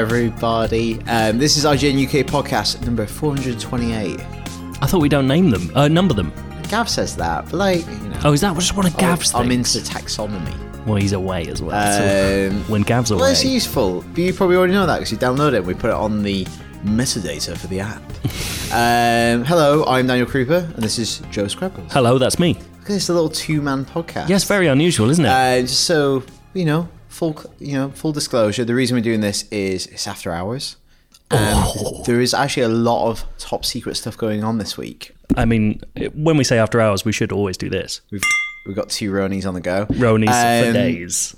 Everybody. Um, this is IGN UK podcast number 428. I thought we don't name them, uh, number them. Gav says that, but like, you know, Oh, is that just one of Gav's I'm things? into taxonomy. Well, he's away as well. so Um, when Gav's away, well, it's useful, but you probably already know that because you download it and we put it on the metadata for the app. um, hello, I'm Daniel Krupa, and this is Joe Skrebels. hello, that's me. Look at this little two-man podcast. Yes, very unusual, isn't it? Uh, just so you know, full you know, full disclosure. The reason we're doing this is it's after hours. Um, Oh. There is actually a lot of top secret stuff going on this week. I mean, when we say after hours, we should always do this. We've we've got two Ronies on the go. Ronies for Um, days.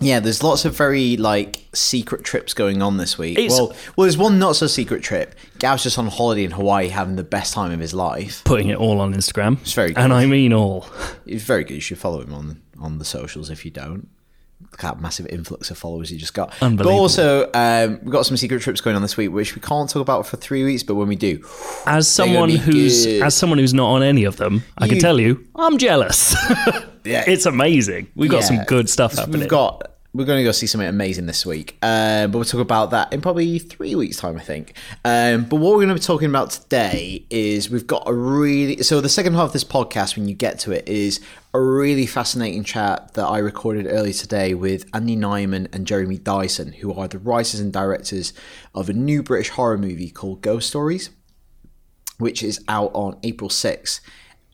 Yeah, there's lots of very like secret trips going on this week. It's- well, well, there's one not so secret trip. Gav's just on holiday in Hawaii, having the best time of his life. Putting it all on Instagram. It's very And. I mean all. He's very good. You should follow him on on the socials if you don't. Look at that massive influx of followers he just got. But also, um, we've got some secret trips going on this week, which we can't talk about for three weeks. But when we do, As someone who's good. as someone who's not on any of them, I can tell you, I'm jealous. Yeah. it's amazing. We've got some good stuff happening. We've got we're going to go see something amazing this week, um, but we'll talk about that in probably three weeks' time, I think. Um, but what we're going to be talking about today is we've got a really so the second half of this podcast, when you get to it, is a really fascinating chat that I recorded earlier today with Andy Nyman and Jeremy Dyson, who are the writers and directors of a new British horror movie called Ghost Stories which is out on April 6th.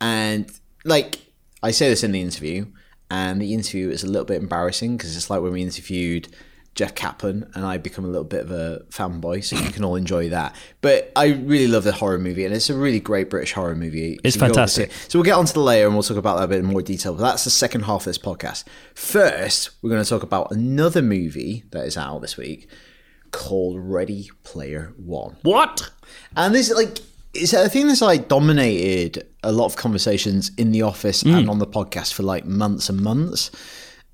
And like I say this in the interview, and the interview is a little bit embarrassing because it's like when we interviewed Jeff Kaplan and I become a little bit of a fanboy, so you can all enjoy that. But I really love the horror movie, and it's a really great British horror movie. It's So you go over fantastic. So we'll get onto the layer and we'll talk about that a bit in more detail. But that's the second half of this podcast. First, we're going to talk about another movie that is out this week called Ready Player One. what? And this is like it's a thing that's like dominated a lot of conversations in the office and on the podcast for like months and months.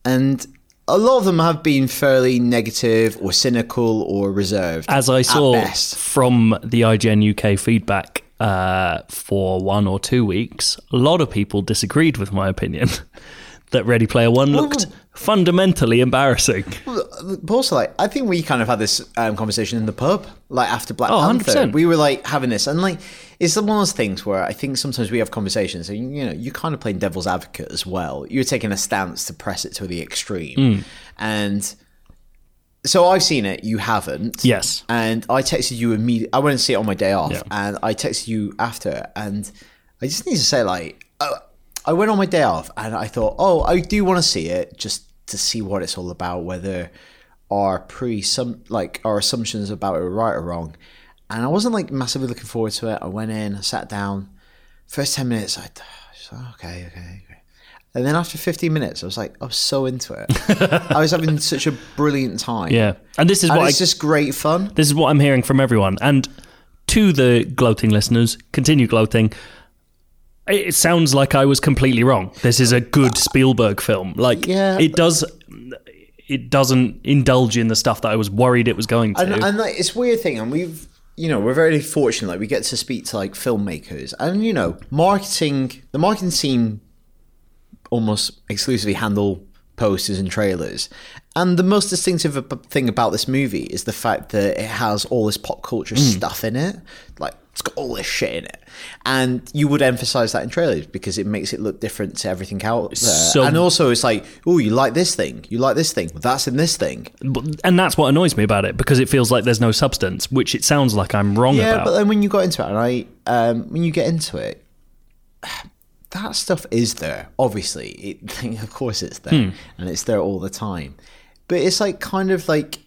And a lot of them have been fairly negative or cynical or reserved. As I saw from the IGN UK feedback uh, for one or two weeks, a lot of people disagreed with my opinion that Ready Player One looked fundamentally embarrassing. But also, like, I think we kind of had this um, conversation in the pub, like after Black Oh, Panther. 100%. We were like having this, and like, it's one of those things where I think sometimes we have conversations, and you know, you're kind of playing devil's advocate as well. You're taking a stance to press it to the extreme, Hmm. and so I've seen it. You haven't, Yes. And I texted you immediately. I went and see it on my day off, Yeah. and I texted you after, and I just need to say, like, uh, I went on my day off, and I thought, oh, I do want to see it just to see what it's all about, whether our pre some like our assumptions about it were right or wrong. And I wasn't like massively looking forward to it. I went in, I sat down. First ten minutes, I just, okay, okay, okay. And then after 15 minutes, I was like, I was so into it. I was having such a brilliant time. Yeah, and this is And what I, it's just great fun. this is what I'm hearing from everyone. And to the gloating listeners, continue gloating. It sounds like I was completely wrong. This is a good Spielberg film. Like, Yeah. it does. It doesn't indulge in the stuff that I was worried it was going to. And, and like, it's a weird thing, and we've, you know, we're very fortunate. Like, we get to speak to like filmmakers, and you know, marketing. The marketing team almost exclusively handle posters and trailers. And the most distinctive thing about this movie is the fact that it has all this pop culture mm. stuff in it. Like it's got all this shit in it. And you would emphasize that in trailers because it makes it look different to everything out there. So- and also it's like, oh, you like this thing, you like this thing, well, that's in this thing. And that's what annoys me about it because it feels like there's no substance, which it sounds like I'm wrong about. Yeah, about. but then when you got into it, and I, um, when you get into it, that stuff is there. Obviously, it, of course, it's there, and it's there all the time. But it's like kind of like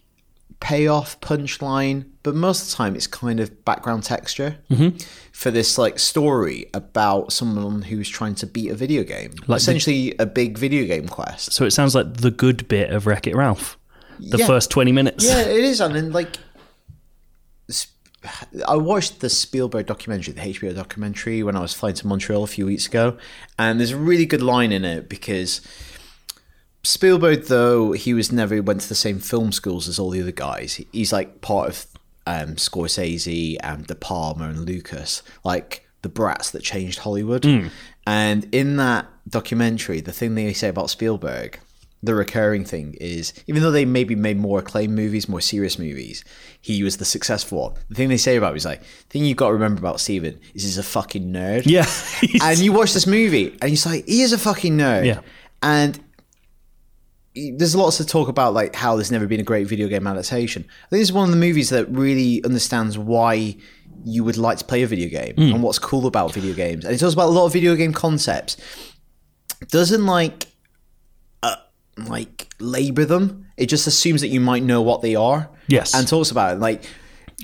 payoff punchline, but most of the time it's kind of background texture mm-hmm. for this like story about someone who's trying to beat a video game, Like the- essentially a big video game quest. so it sounds like the good bit of Wreck It Ralph. the Yeah. first 20 minutes. Yeah, it is, and then like, I watched the Spielberg documentary, the HBO documentary, when I was flying to Montreal a few weeks ago, and there's a really good line in it because Spielberg, though he was never went to the same film schools as all the other guys, he's like part of um, Scorsese and De Palma and Lucas, like the brats that changed Hollywood. And in that documentary, the thing they say about Spielberg, the recurring thing is, even though they maybe made more acclaimed movies, more serious movies, he was the successful one. The thing they say about him is like, the thing you've got to remember about Steven is he's a fucking nerd. Yeah. and you watch this movie and he's like, he is a fucking nerd. Yeah. And there's lots to talk about like how there's never been a great video game adaptation. I think it's one of the movies that really understands why you would like to play a video game and what's cool about video games. And it talks about a lot of video game concepts. Doesn't like uh, like labor them. It just assumes that you might know what they are. Yes. And talks about it. Like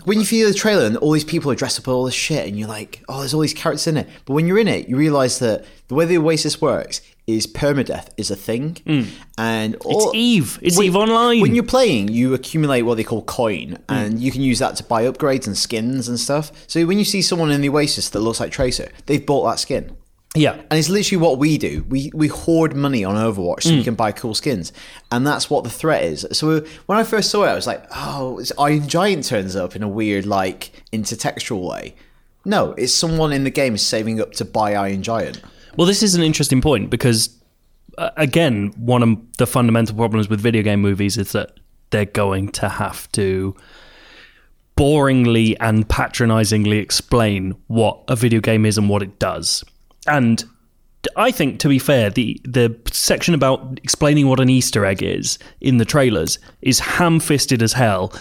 when you feel the trailer and all these people are dressed up in all this shit and you're like, oh, there's all these characters in it. But when you're in it, you realize that the way the Oasis works is permadeath is a thing. Hmm. And It's Eve. It's when- Eve Online. When you're playing, you accumulate what they call coin, hmm. and you can use that to buy upgrades and skins and stuff. So when you see someone in the Oasis that looks like Tracer, they've bought that skin. yeah. And it's literally what we do. We we hoard money on Overwatch so we hmm. can buy cool skins, and that's what the threat is. So when I first saw it, I was like, "Oh, it's Iron Giant turns up in a weird, like, intertextual way." No, it's someone in the game is saving up to buy Iron Giant. Well, this is an interesting point because, uh, again, one of the fundamental problems with video game movies is that they're going to have to boringly and patronizingly explain what a video game is and what it does. And I think, to be fair, the the section about explaining what an Easter egg is in the trailers is ham-fisted as hell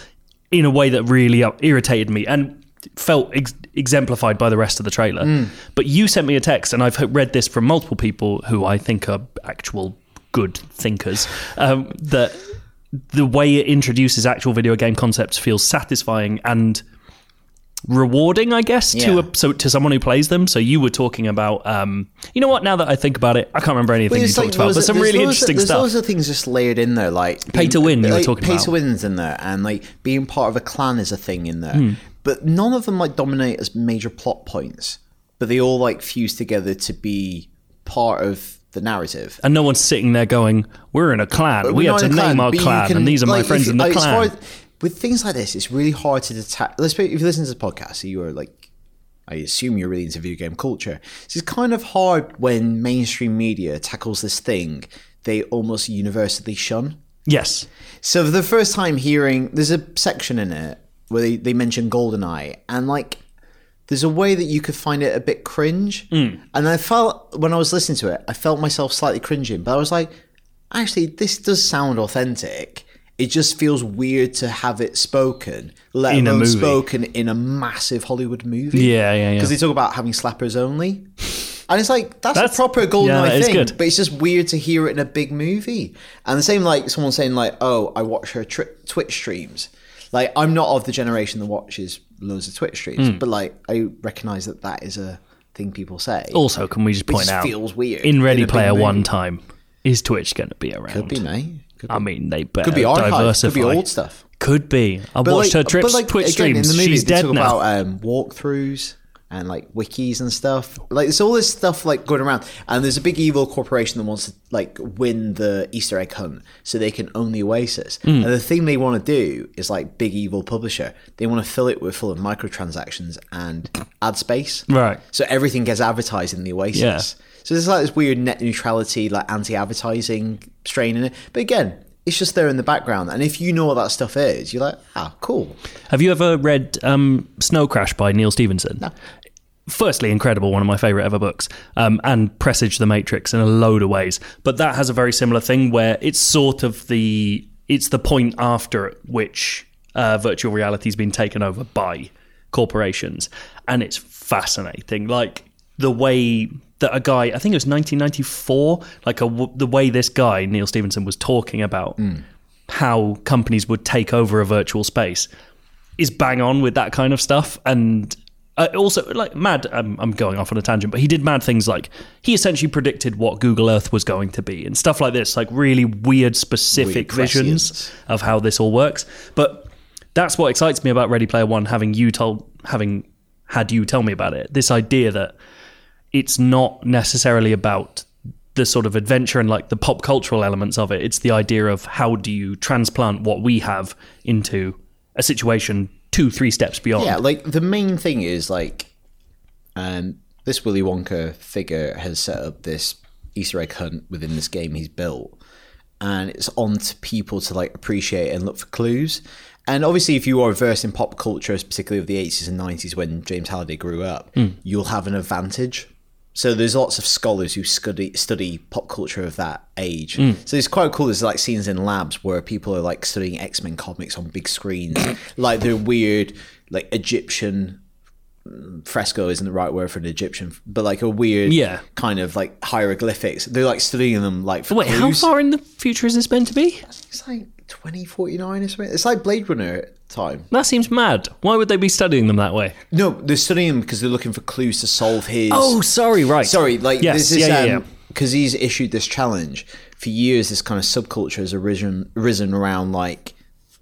in a way that really irritated me and felt ex- exemplified by the rest of the trailer. But you sent me a text, and I've read this from multiple people who I think are actual good thinkers. Um, that the way it introduces actual video game concepts feels satisfying and rewarding, I guess, to a, so to someone who plays them. So you were talking about, um, you know what? Now that I think about it, I can't remember anything you It's talked about, but some really loads of- interesting there's stuff. loads of things just layered in there, like Pay to win, you were talking pay about. Pay to wins in there, and like being part of a clan is a thing in there. Hmm. But none of them like dominate as major plot points, but they all like fuse together to be part of the narrative. and no one's sitting there going, "We're in a clan. But we we're have to in a name our clan, can- and these are my friends if- in the like, as far clan." as- with things like this, it's really hard to detach. Let's if you listen to this podcast, so you are like, I assume you're really into video game culture. So it's kind of hard when mainstream media tackles this thing they almost universally shun. Yes, So for the first time hearing, there's a section in it where they, they mention GoldenEye, and like, there's a way that you could find it a bit cringe. Hmm. And I felt when I was listening to it, I felt myself slightly cringing, but I was like, actually, this does sound authentic. It just feels weird to have it spoken, let In alone spoken in a massive Hollywood movie. Yeah, yeah, yeah. Because they talk about having slappers only. And it's like that's, That's- a proper yeah, GoldenEye that is thing, good. but it's just weird to hear it in a big movie. And the same like someone saying like, "Oh, I watch her tri- Twitch streams." Like I'm not of the generation that watches loads of Twitch streams, Hmm. but like I recognize that that is a thing people say. Also, can we just It point just out feels weird in Ready in Player One time is Twitch going to be around? could be, mate. Could be, I mean, they better could be archived. diversify. Could be old stuff. Could be. I But watched like, her trips, like, Twitch again, streams. In the movie, She's dead talk now. about um, walkthroughs and like wikis and stuff. Like there's all this stuff like going around, and there's a big evil corporation that wants to like win the Easter egg hunt so they can own the Oasis. Hmm. And the thing they want to do is like big evil publisher. They want to fill it with full of microtransactions and ad space. Right. So everything gets advertised in the Oasis. Yeah. So there's like this weird net neutrality, like anti-advertising strain in it. But again. It's just there in the background, and if you know what that stuff is, you're like, ah, cool. Have you ever read um, Snow Crash by Neal Stephenson? No. Firstly, incredible, one of my favorite ever books, um, and Presage the Matrix in a load of ways. But that has a very similar thing where it's sort of the it's the point after which uh, virtual reality has been taken over by corporations, and it's fascinating. Like the way that a guy, I think it was 1994, like a, the way this guy Neal Stephenson was talking about how companies would take over a virtual space is bang on with that kind of stuff and Uh, also, like Mad, um, I'm going off on a tangent, but he did mad things like he essentially predicted what Google Earth was going to be and stuff like this, like really weird, specific Weird visions prescience. of how this all works. But that's what excites me about Ready Player One, having you told, having had you tell me about it. This idea that it's not necessarily about the sort of adventure and like the pop cultural elements of it. It's the idea of how do you transplant what we have into a situation two, three steps beyond. Yeah, like the main thing is like, um, this Willy Wonka figure has set up this Easter egg hunt within this game he's built, and it's on to people to like appreciate and look for clues. And obviously, if you are versed in pop culture, particularly of the eighties and nineties when James Halliday grew up, you'll have an advantage. So there's lots of scholars who study study pop culture of that age. So it's quite cool. There's like scenes in labs where people are like studying X Men comics on big screens, like the weird like Egyptian mm, fresco isn't the right word for an Egyptian, but like a weird Yeah. kind of like hieroglyphics. They're like studying them like for Wait, how far in the future is this meant to be? It's like 2049 or something. It's like Blade Runner time. That seems mad. Why would they be studying them that way? No, they're studying them because they're looking for clues to solve his. Oh, sorry, right. sorry. Like Yes, this is yeah, yeah, um because he's issued this challenge for years. This kind of subculture has arisen risen around like,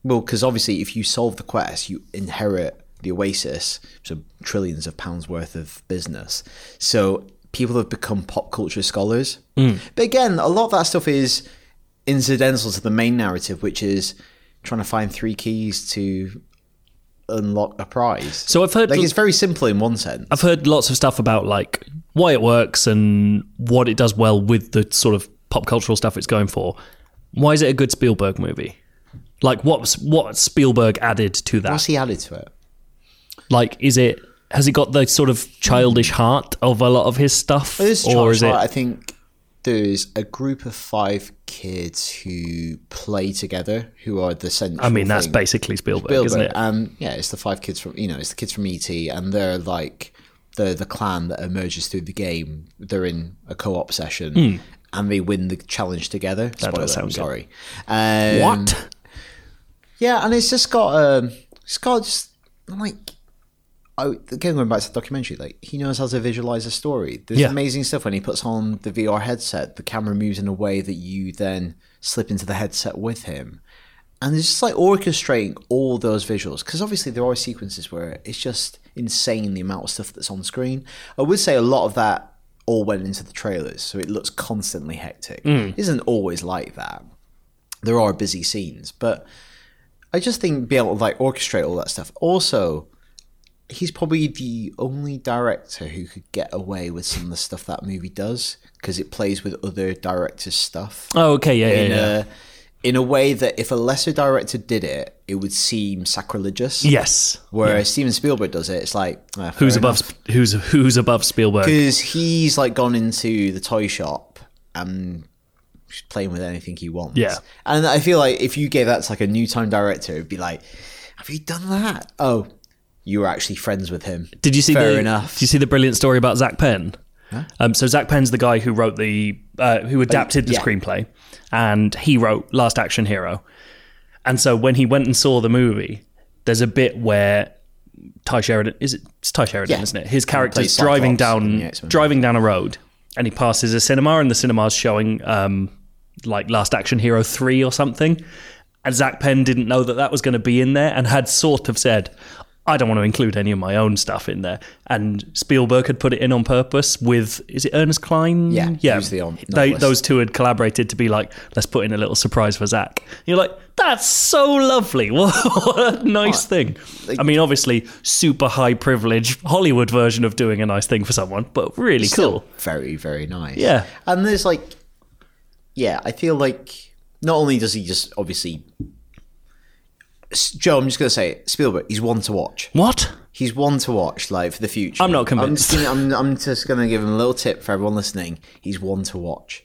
well, because obviously if you solve the quest, you inherit the Oasis, so trillions of pounds worth of business. So people have become pop culture scholars. Mm. But again, a lot of that stuff is incidental to the main narrative, which is trying to find three keys to unlock a prize. So I've heard like it's very simple in one sense. I've heard lots of stuff about like why it works and what it does well with the sort of pop cultural stuff it's going for. Why is it a good Spielberg movie? Like what's what Spielberg added to that? What's he added to it? Like is it has it got the sort of childish heart of a lot of his stuff is or is it I think there's a group of five kids who play together who are the central. I mean that's thing. basically Spielberg, Spielberg, isn't it? And yeah, it's the five kids from you know, it's the kids from ET, and they're like the the clan that emerges through the game. They're in a co-op session, and they win the challenge together. Spoiler, Hmm. does I'm sound sorry. Um, what? Yeah, and it's just got um, it's got just like. Oh, again, going back to the documentary, like he knows how to visualize a story. There's Yeah. amazing stuff when he puts on the VR headset. The camera moves in a way that you then slip into the headset with him, and it's just like orchestrating all those visuals. Because obviously there are sequences where it's just insane the amount of stuff that's on screen. I would say a lot of that all went into the trailers, so it looks constantly hectic. Mm. It isn't always like that. There are busy scenes, but I just think being able to like orchestrate all that stuff. Also, he's probably the only director who could get away with some of the stuff that movie does because it plays with other directors' stuff Oh, okay, yeah, in yeah, yeah. a in a way that if a lesser director did it, it would seem sacrilegious. yes. Whereas Steven Spielberg does it, it's like Who's above Sp- who's who's above Spielberg? Because he's like gone into the toy shop and playing with anything he wants. Yeah. And I feel like if you gave that to like a new time director, it'd be like, have you done that? Oh, you were actually friends with him. Did you see Fair the enough. Did you see the brilliant story about Zak Penn? Um, so Zak Penn's the guy who wrote the uh, who adapted the yeah. screenplay, and he wrote Last Action Hero. And so when he went and saw the movie, there's a bit where Tye Sheridan is it it's Tye Sheridan, Yeah. isn't it? His character's driving down X-Men. driving down a road, and he passes a cinema, and the cinema's showing um, like Last Action Hero three or something. And Zak Penn didn't know that that was going to be in there, and had sort of said, "I don't want to include any of my own stuff in there." And Spielberg had put it in on purpose with is it Ernest Cline? Yeah, yeah. they, those two had collaborated to be like, "Let's put in a little surprise for Zak." You're like, "That's so lovely! What, a nice thing." I mean, obviously, super high privilege Hollywood version of doing a nice thing for someone, but really Still cool. very, very nice. Yeah. And there's like, yeah, I feel like not only does he just obviously, Joe, I'm just going to say it, Spielberg, he's one to watch. What? He's one to watch, like for the future. I'm not I'm convinced. just, gonna, I'm, I'm just going to give him a little tip for everyone listening. He's one to watch.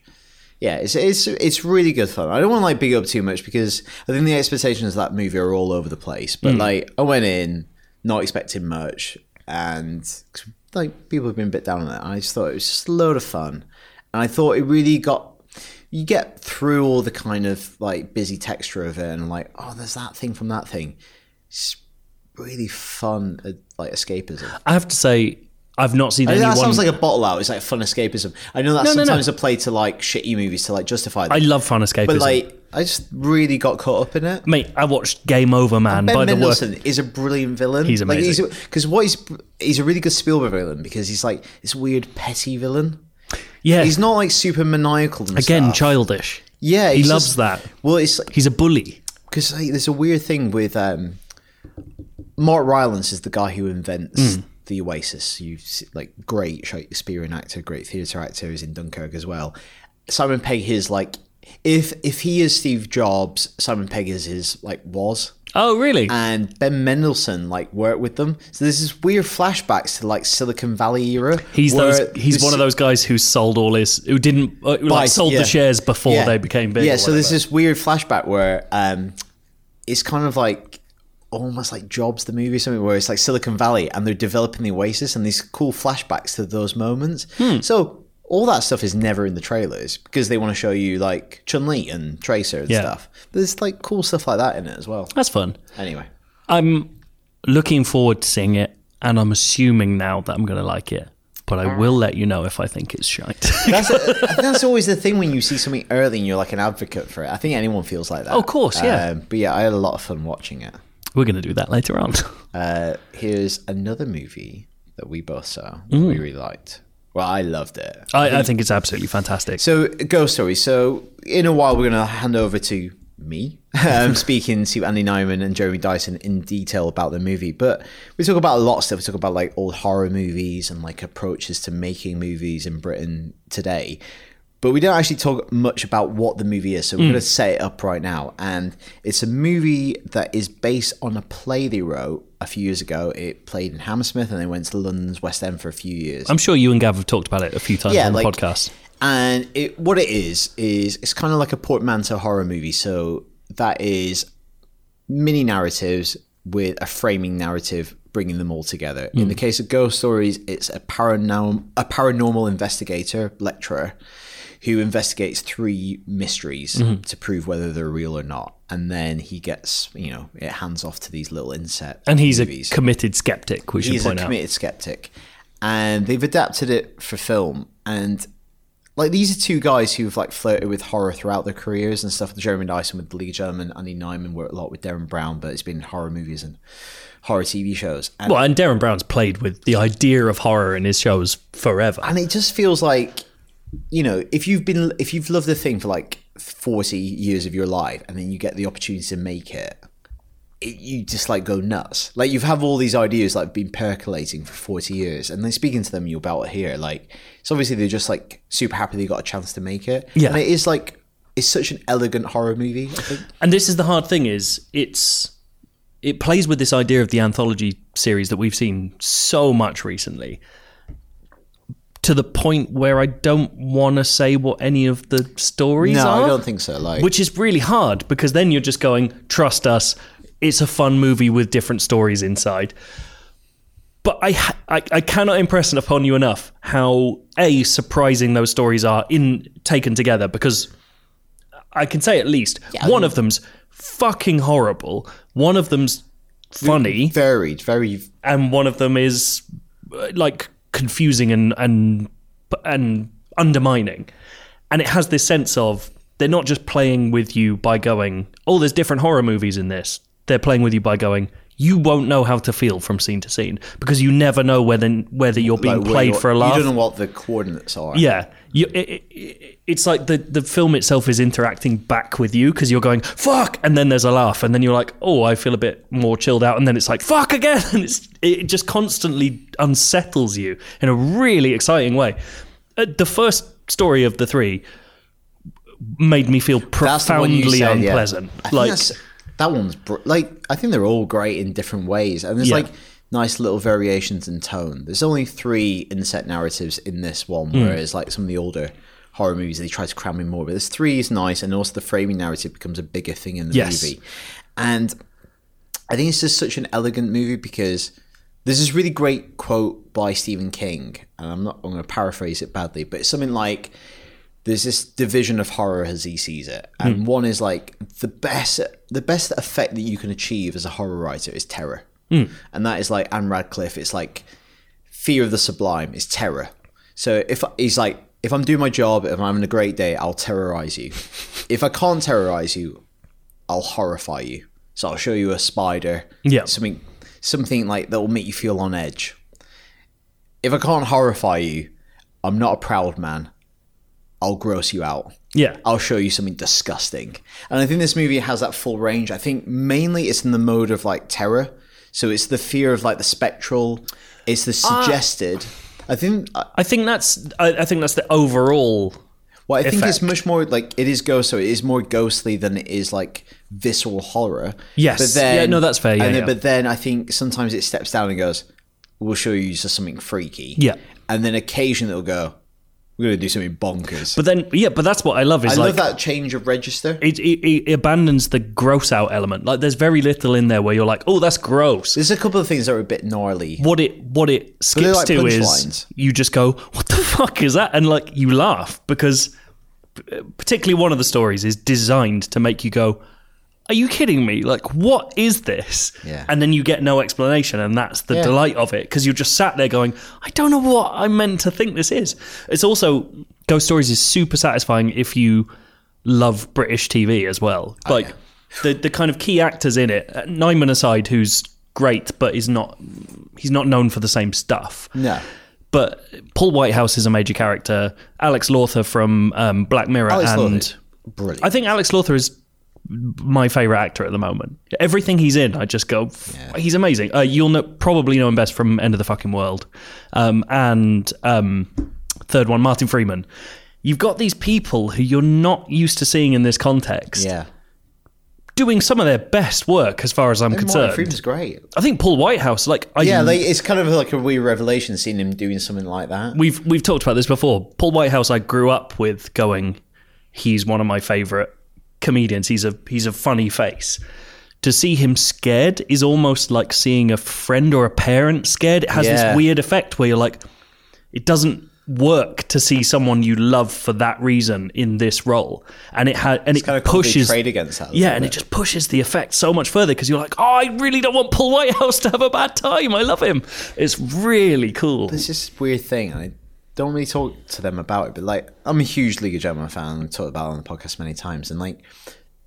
Yeah, it's it's it's really good fun. I don't want to like big up too much because I think the expectations of that movie are all over the place. But Hmm. like, I went in not expecting much, and like people have been a bit down on it. I just thought it was just a load of fun, and I thought it really got. You get through all the kind of like busy texture of it, and like, oh, there's that thing from that thing. It's really fun, uh, like escapism. I have to say, I've not seen I anyone. that sounds like a bottle out. It's like fun escapism. I know that No, no, no. sometimes a play to like shitty movies to like justify them. I love fun escapism. but like, I just really got caught up in it. Mate, I watched Game Over Man Ben by the work. Mendelsohn is a brilliant villain. He's amazing. Because what he's he's a really good Spielberg villain because he's like this weird petty villain. Yeah, He's not like super maniacal and again stuff. childish. Yeah, he loves just- that. Well, it's He's a bully. because like, there's a weird thing with um, Mark Rylance is the guy who invents Hmm. the Oasis. You like great Shakespearean actor, great theatre actor, is in Dunkirk as well. Simon Pegg is like if if he is Steve Jobs, Simon Pegg is his like was. Oh, really? And Ben Mendelsohn like worked with them, so there's this weird flashbacks to like Silicon Valley era. he's those. He's one of those guys who sold all his, who didn't uh, like Buy- sold yeah. the shares before Yeah. they became big. Yeah, so there's this weird flashback where um, it's kind of like almost like Jobs the movie or something where it's like Silicon Valley and they're developing the Oasis and these cool flashbacks to those moments. Hmm. So all that stuff is never in the trailers because they want to show you like Chun Li and Tracer and Yeah. stuff. There's like cool stuff like that in it as well. That's fun. Anyway, I'm looking forward to seeing it, and I'm assuming now that I'm going to like it. But I will let you know if I think it's shite. that's think that's always the thing when you see something early and you're like an advocate for it. I think anyone feels like that. Oh, of course, yeah. Um, but yeah, I had a lot of fun watching it. We're going to do that later on. Uh, here's another movie that we both saw that we really liked. Well, I loved it. I, I think it's absolutely fantastic. So, Ghost Story. So, in a while, we're going to hand over to me, um, speaking to Andy Nyman and Jeremy Dyson in detail about the movie. But we talk about a lot of stuff. We talk about like old horror movies and like approaches to making movies in Britain today. But we don't actually talk much about what the movie is. So, we're hmm. going to set it up right now. And it's a movie that is based on a play they wrote a few years ago. It played in Hammersmith and they went to London's West End for a few years. I'm sure you and Gav have talked about it a few times Yeah, on the like- podcast. And it, what it is is it's kind of like a portmanteau horror movie. So that is mini narratives with a framing narrative, bringing them all together. In the hmm. case of ghost stories, it's a paranormal a paranormal investigator lecturer who investigates three mysteries mm-hmm. to prove whether they're real or not. And then he gets, you know, it hands off to these little insect And he's movies a committed skeptic, we should he's a point out. committed skeptic, and they've adapted it for film. And like these are two guys who've like flirted with horror throughout their careers and stuff. Jeremy Dyson with the League of Gentlemen, Andy Nyman worked a lot with Derren Brown, but it's been horror movies and horror TV shows. And, Well, and Derren Brown's played with the idea of horror in his shows forever. and it just feels like you know if you've been if you've loved the thing for like 40 years of your life and then you get the opportunity to make it it, you just like go nuts. Like you have all these ideas like been percolating for forty years, and then speaking to them, you're about to hear like it's obviously they're just like super happy they got a chance to make it. Yeah. and it is like it's such an elegant horror movie. I think. And this is the hard thing is it's it plays with this idea of the anthology series that we've seen so much recently to the point where I don't want to say what any of the stories No, are. I don't think so. Like, which is really hard because then you're just going, trust us, it's a fun movie with different stories inside. But I, I, I cannot impress upon you enough how a surprising those stories are in taken together because I can say at least one of them's fucking horrible, one of them's funny, varied, very and one of them is uh, like confusing and and and undermining. And it has this sense of they're not just playing with you by going, "Oh, there's different horror movies in this." They're playing with you by going, "You won't know how to feel from scene to scene because you never know whether whether you're being like, played you're- for a laugh." You don't know what the coordinates are. Yeah, you, it, it, it- it's like the the film itself is interacting back with you because you're going fuck, and then there's a laugh, and then you're like, oh, I feel a bit more chilled out, and then it's like fuck again, and it's it just constantly unsettles you in a really exciting way. Uh, the first story of the three made me feel That's the one you profoundly said, yeah. unpleasant. I Like, that one's br- like I think they're all great in different ways, and there's Yeah. like nice little variations in tone. There's only three inset narratives in this one, Hmm. whereas like some of the older horror movies they try to cram in more. But there's three is nice, and also the framing narrative becomes a bigger thing in the Yes. movie. And I think it's just such an elegant movie because there's this really great quote by Stephen King, and I'm not I'm going to paraphrase it badly, but it's something like there's this division of horror as he sees it, and hmm. one is like the best the best effect that you can achieve as a horror writer is terror. Hmm. and that is like Ann Radcliffe. It's like fear of the sublime. It's terror. So if he's like, if I'm doing my job, if I'm having a great day, I'll terrorize you. if I can't terrorize you, I'll horrify you. So I'll show you a spider. Yeah. Something, something like that will make you feel on edge. If I can't horrify you, I'm not a proud man. I'll gross you out. Yeah. I'll show you something disgusting. And I think this movie has that full range. I think mainly it's in the mode of like terror. So it's the fear of like the spectral. It's the suggested. I think. uh, I think that's I, I think that's the overall Well, I think it's much more like it is ghost. So it is more ghostly than it is like visceral horror. Yes. But then, Yeah, no, that's fair. Yeah, and then, yeah. But then I think sometimes it steps down and goes, "We'll show you just something freaky." Yeah. And then occasionally it'll go, "We're going to do something bonkers." But then yeah, but that's what I love is I like love that change of register. it, it, it abandons the gross out element. Like there's very little in there where you're like, oh, that's gross. There's a couple of things that are a bit gnarly. What it what it skips like to is punchlines. you just go, what the fuck is that? And like you laugh because particularly one of the stories is designed to make you go, are you kidding me? Like what is this? Yeah. And then you get no explanation, and that's the Yeah. delight of it because you're just sat there going, I don't know what I'm meant to think this is. It's also Ghost Stories is super satisfying if you love British TV as well. Oh, Like the the kind of key actors in it, uh, Nyman aside, who's great but is not he's not known for the same stuff. No. But Paul Whitehouse is a major character. Alex Lawther from um, Black Mirror Alex and Lawther's brilliant. I think Alex Lawther is my favorite actor at the moment. Everything he's in, I just go, he's amazing. Uh, you'll know, probably know him best from End of the Fucking World, um, and um, third one, Martin Freeman. You've got these people who you're not used to seeing in this context yeah. doing some of their best work, as far as I'm Martin concerned. Martin Freeman's great. I think Paul Whitehouse, like, I, Yeah, like it's kind of like a weird revelation seeing him doing something like that. we've we've talked about this before. Paul Whitehouse, I grew up with going, he's one of my favorite comedians. He's a he's a funny face. To see him scared is almost like seeing a friend or a parent scared. It has Yeah. this weird effect where you're like, it doesn't work to see someone you love for that reason in this role, and it had and it kind of pushes trade against that. yeah, and it bit. just pushes the effect so much further because you're like, oh, I really don't want Paul Whitehouse to have a bad time. I love him. It's really cool. It's just this weird thing, I don't really talk to them about it. But like, I'm a huge League of Gentlemen fan. I've talked about it on the podcast many times, and like,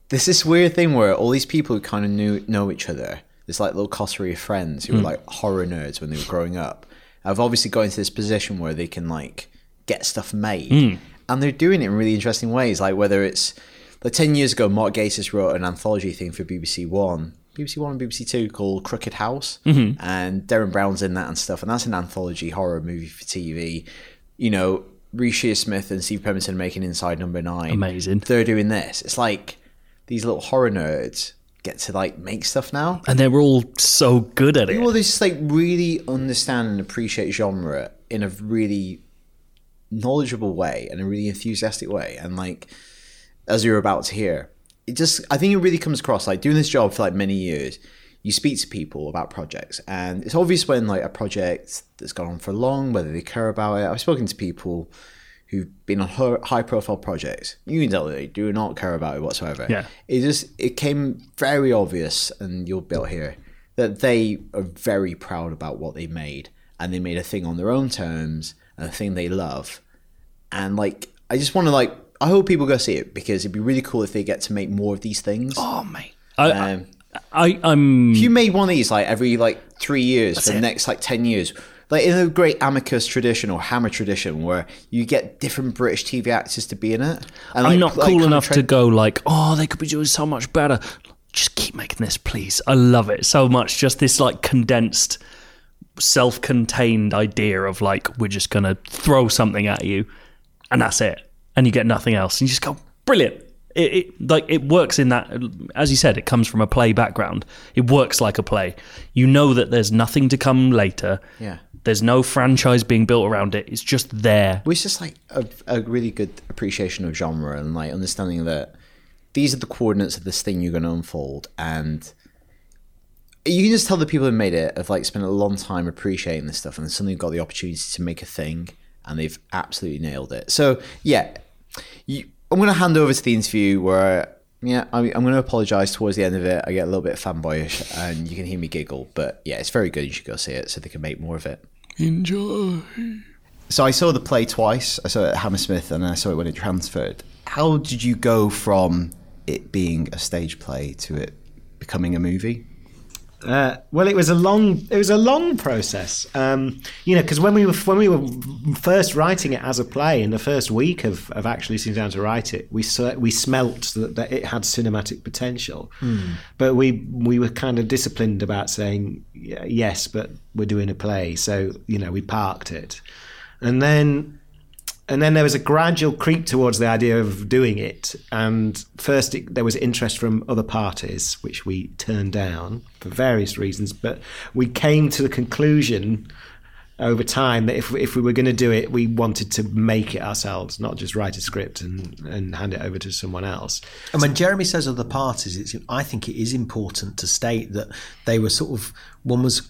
there's this weird thing where all these people who kind of knew know each other. There's like little coterie of friends who were hmm. like horror nerds when they were growing up. I've obviously got into this position where they can like get stuff made, hmm. and they're doing it in really interesting ways. Like whether it's like ten years ago, Mark Gatiss wrote an anthology thing for BBC One. BBC One and BBC Two called Crooked House, mm-hmm. and Derren Brown's in that and stuff, and that's an anthology horror movie for TV. You know, Reece Shearsmith and Steve Pemberton making Inside Number Nine. Amazing. They're doing this. It's like these little horror nerds get to like make stuff now. and they're all so good at it. Well, they just like really understand and appreciate genre in a really knowledgeable way and a really enthusiastic way. And like, as you're about to hear, it just, I think it really comes across like doing this job for like many years. You speak to people about projects, and it's obvious when like a project that's gone on for long, whether they care about it. I've spoken to people who've been on high profile projects. You can tell they do not care about it whatsoever. Yeah. It just it came very obvious, and you'll be able to hear that they are very proud about what they made, and they made a thing on their own terms, and a thing they love, and like I just want to like I hope people go see it because it'd be really cool if they get to make more of these things. oh mate, I, Um, I, I'm if you made one of these like every like three years for the it. next like ten years, like in a great Amicus tradition or Hammer tradition, where you get different British TV actors to be in it. And, I'm like, not like, cool enough tra- to go like, oh, they could be doing so much better. Just keep making this, please. I love it so much. Just this like condensed, self-contained idea of like we're just gonna throw something at you, and that's it, and you get nothing else, and you just go brilliant. It, it like it works in that, as you said, it comes from a play background. It works like a play. You know that there's nothing to come later. Yeah. There's no franchise being built around it. It's just there. Well, it's just like a, a really good appreciation of genre and like understanding that these are the coordinates of this thing you're going to unfold, and you can just tell the people who made it have like spent a long time appreciating this stuff, and then suddenly got the opportunity to make a thing, and they've absolutely nailed it. So yeah, you, I'm going to hand over to the interview where Yeah, I I'm going to apologise towards the end of it. I get a little bit fanboyish, and you can hear me giggle. But yeah, it's very good. You should go see it so they can make more of it. Enjoy. So I saw the play twice. I saw it at Hammersmith, and I saw it when it transferred. How did you go from it being a stage play to it becoming a movie? Uh, well, it was a long it was a long process, um, you know, because when we were when we were first writing it as a play in the first week of, of actually sitting down to write it, we we smelt that, that it had cinematic potential, but we we were kind of disciplined about saying yes, but we're doing a play, so you know we parked it, and then and then there was a gradual creep towards the idea of doing it. And first, it, there was interest from other parties, which we turned down for various reasons. But we came to the conclusion over time that if, if we were going to do it, we wanted to make it ourselves, not just write a script and, and hand it over to someone else. And when Jeremy says other parties, it's, I think it is important to state that they were sort of one was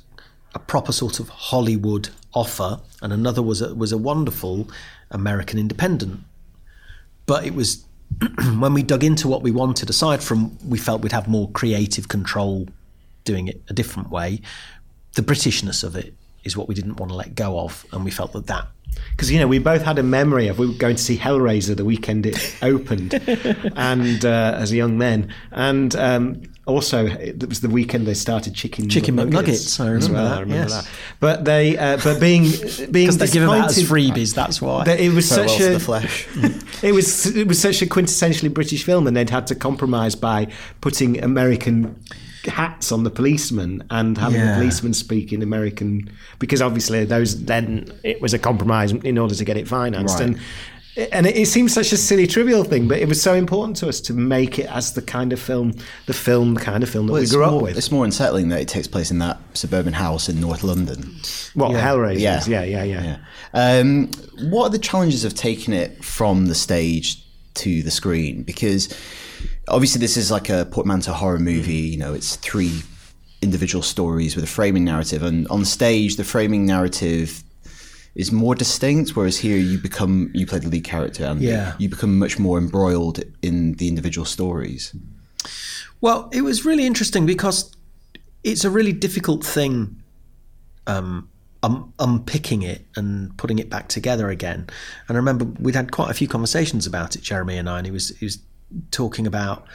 a proper sort of Hollywood offer, and another was a, was a wonderful American independent. But it was when we dug into what we wanted, aside from we felt we'd have more creative control doing it a different way, the Britishness of it is what we didn't want to let go of, and we felt that that because you know we both had a memory of we were going to see Hellraiser the weekend it opened, and uh, as young men, and um, also it was the weekend they started chicken Chicken McNuggets, I as remember well. that, I remember yes. that. But they, uh, but being being because they give them out as freebies. That's why. that it was Farewell such a the flesh. it was it was such a quintessentially British film, and they'd had to compromise by putting American hats on the policemen and having Yeah. the policemen speak in American because obviously those then it was a compromise in order to get it financed Right. and. And it, it seems such a silly, trivial thing, but it was so important to us to make it as the kind of film, the film the kind of film that Well, we grew more, up with. it's more unsettling that it takes place in that suburban house in North London. What Hellraiser? Yeah. yeah, yeah, yeah. Yeah. Um, what are the challenges of taking it from the stage to the screen? Because obviously this is like a portmanteau horror movie. You know, it's three individual stories with a framing narrative, and on stage the framing narrative is more distinct. Whereas here you become you play the lead character, and Yeah. you become much more embroiled in the individual stories. Well, it was really interesting because it's a really difficult thing um, um, unpicking it and putting it back together again. And I remember we'd had quite a few conversations about it, Jeremy and I, and he was he was talking about.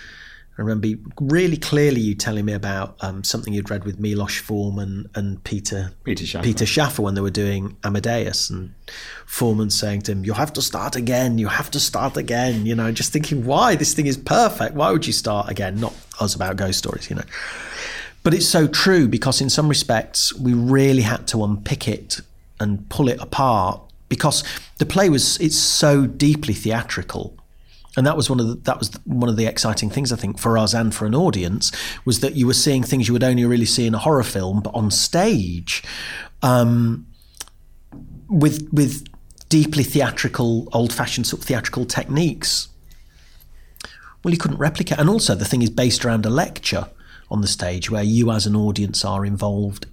I remember really clearly you telling me about um, something you'd read with Milos Forman and Peter Peter Shaffer. Peter Shaffer when they were doing Amadeus, and Forman saying to him, "You have to start again. You have to start again." You know, just thinking, "Why this thing is perfect? Why would you start again?" Not us about ghost stories, you know. But it's so true because in some respects we really had to unpick it and pull it apart because the play was it's so deeply theatrical. And that was one of the, that was one of the exciting things I think for us and for an audience was that you were seeing things you would only really see in a horror film, but on stage, um, with with deeply theatrical, old-fashioned sort of theatrical techniques. Well, you couldn't replicate, and also the thing is based around a lecture on the stage where you as an audience are involved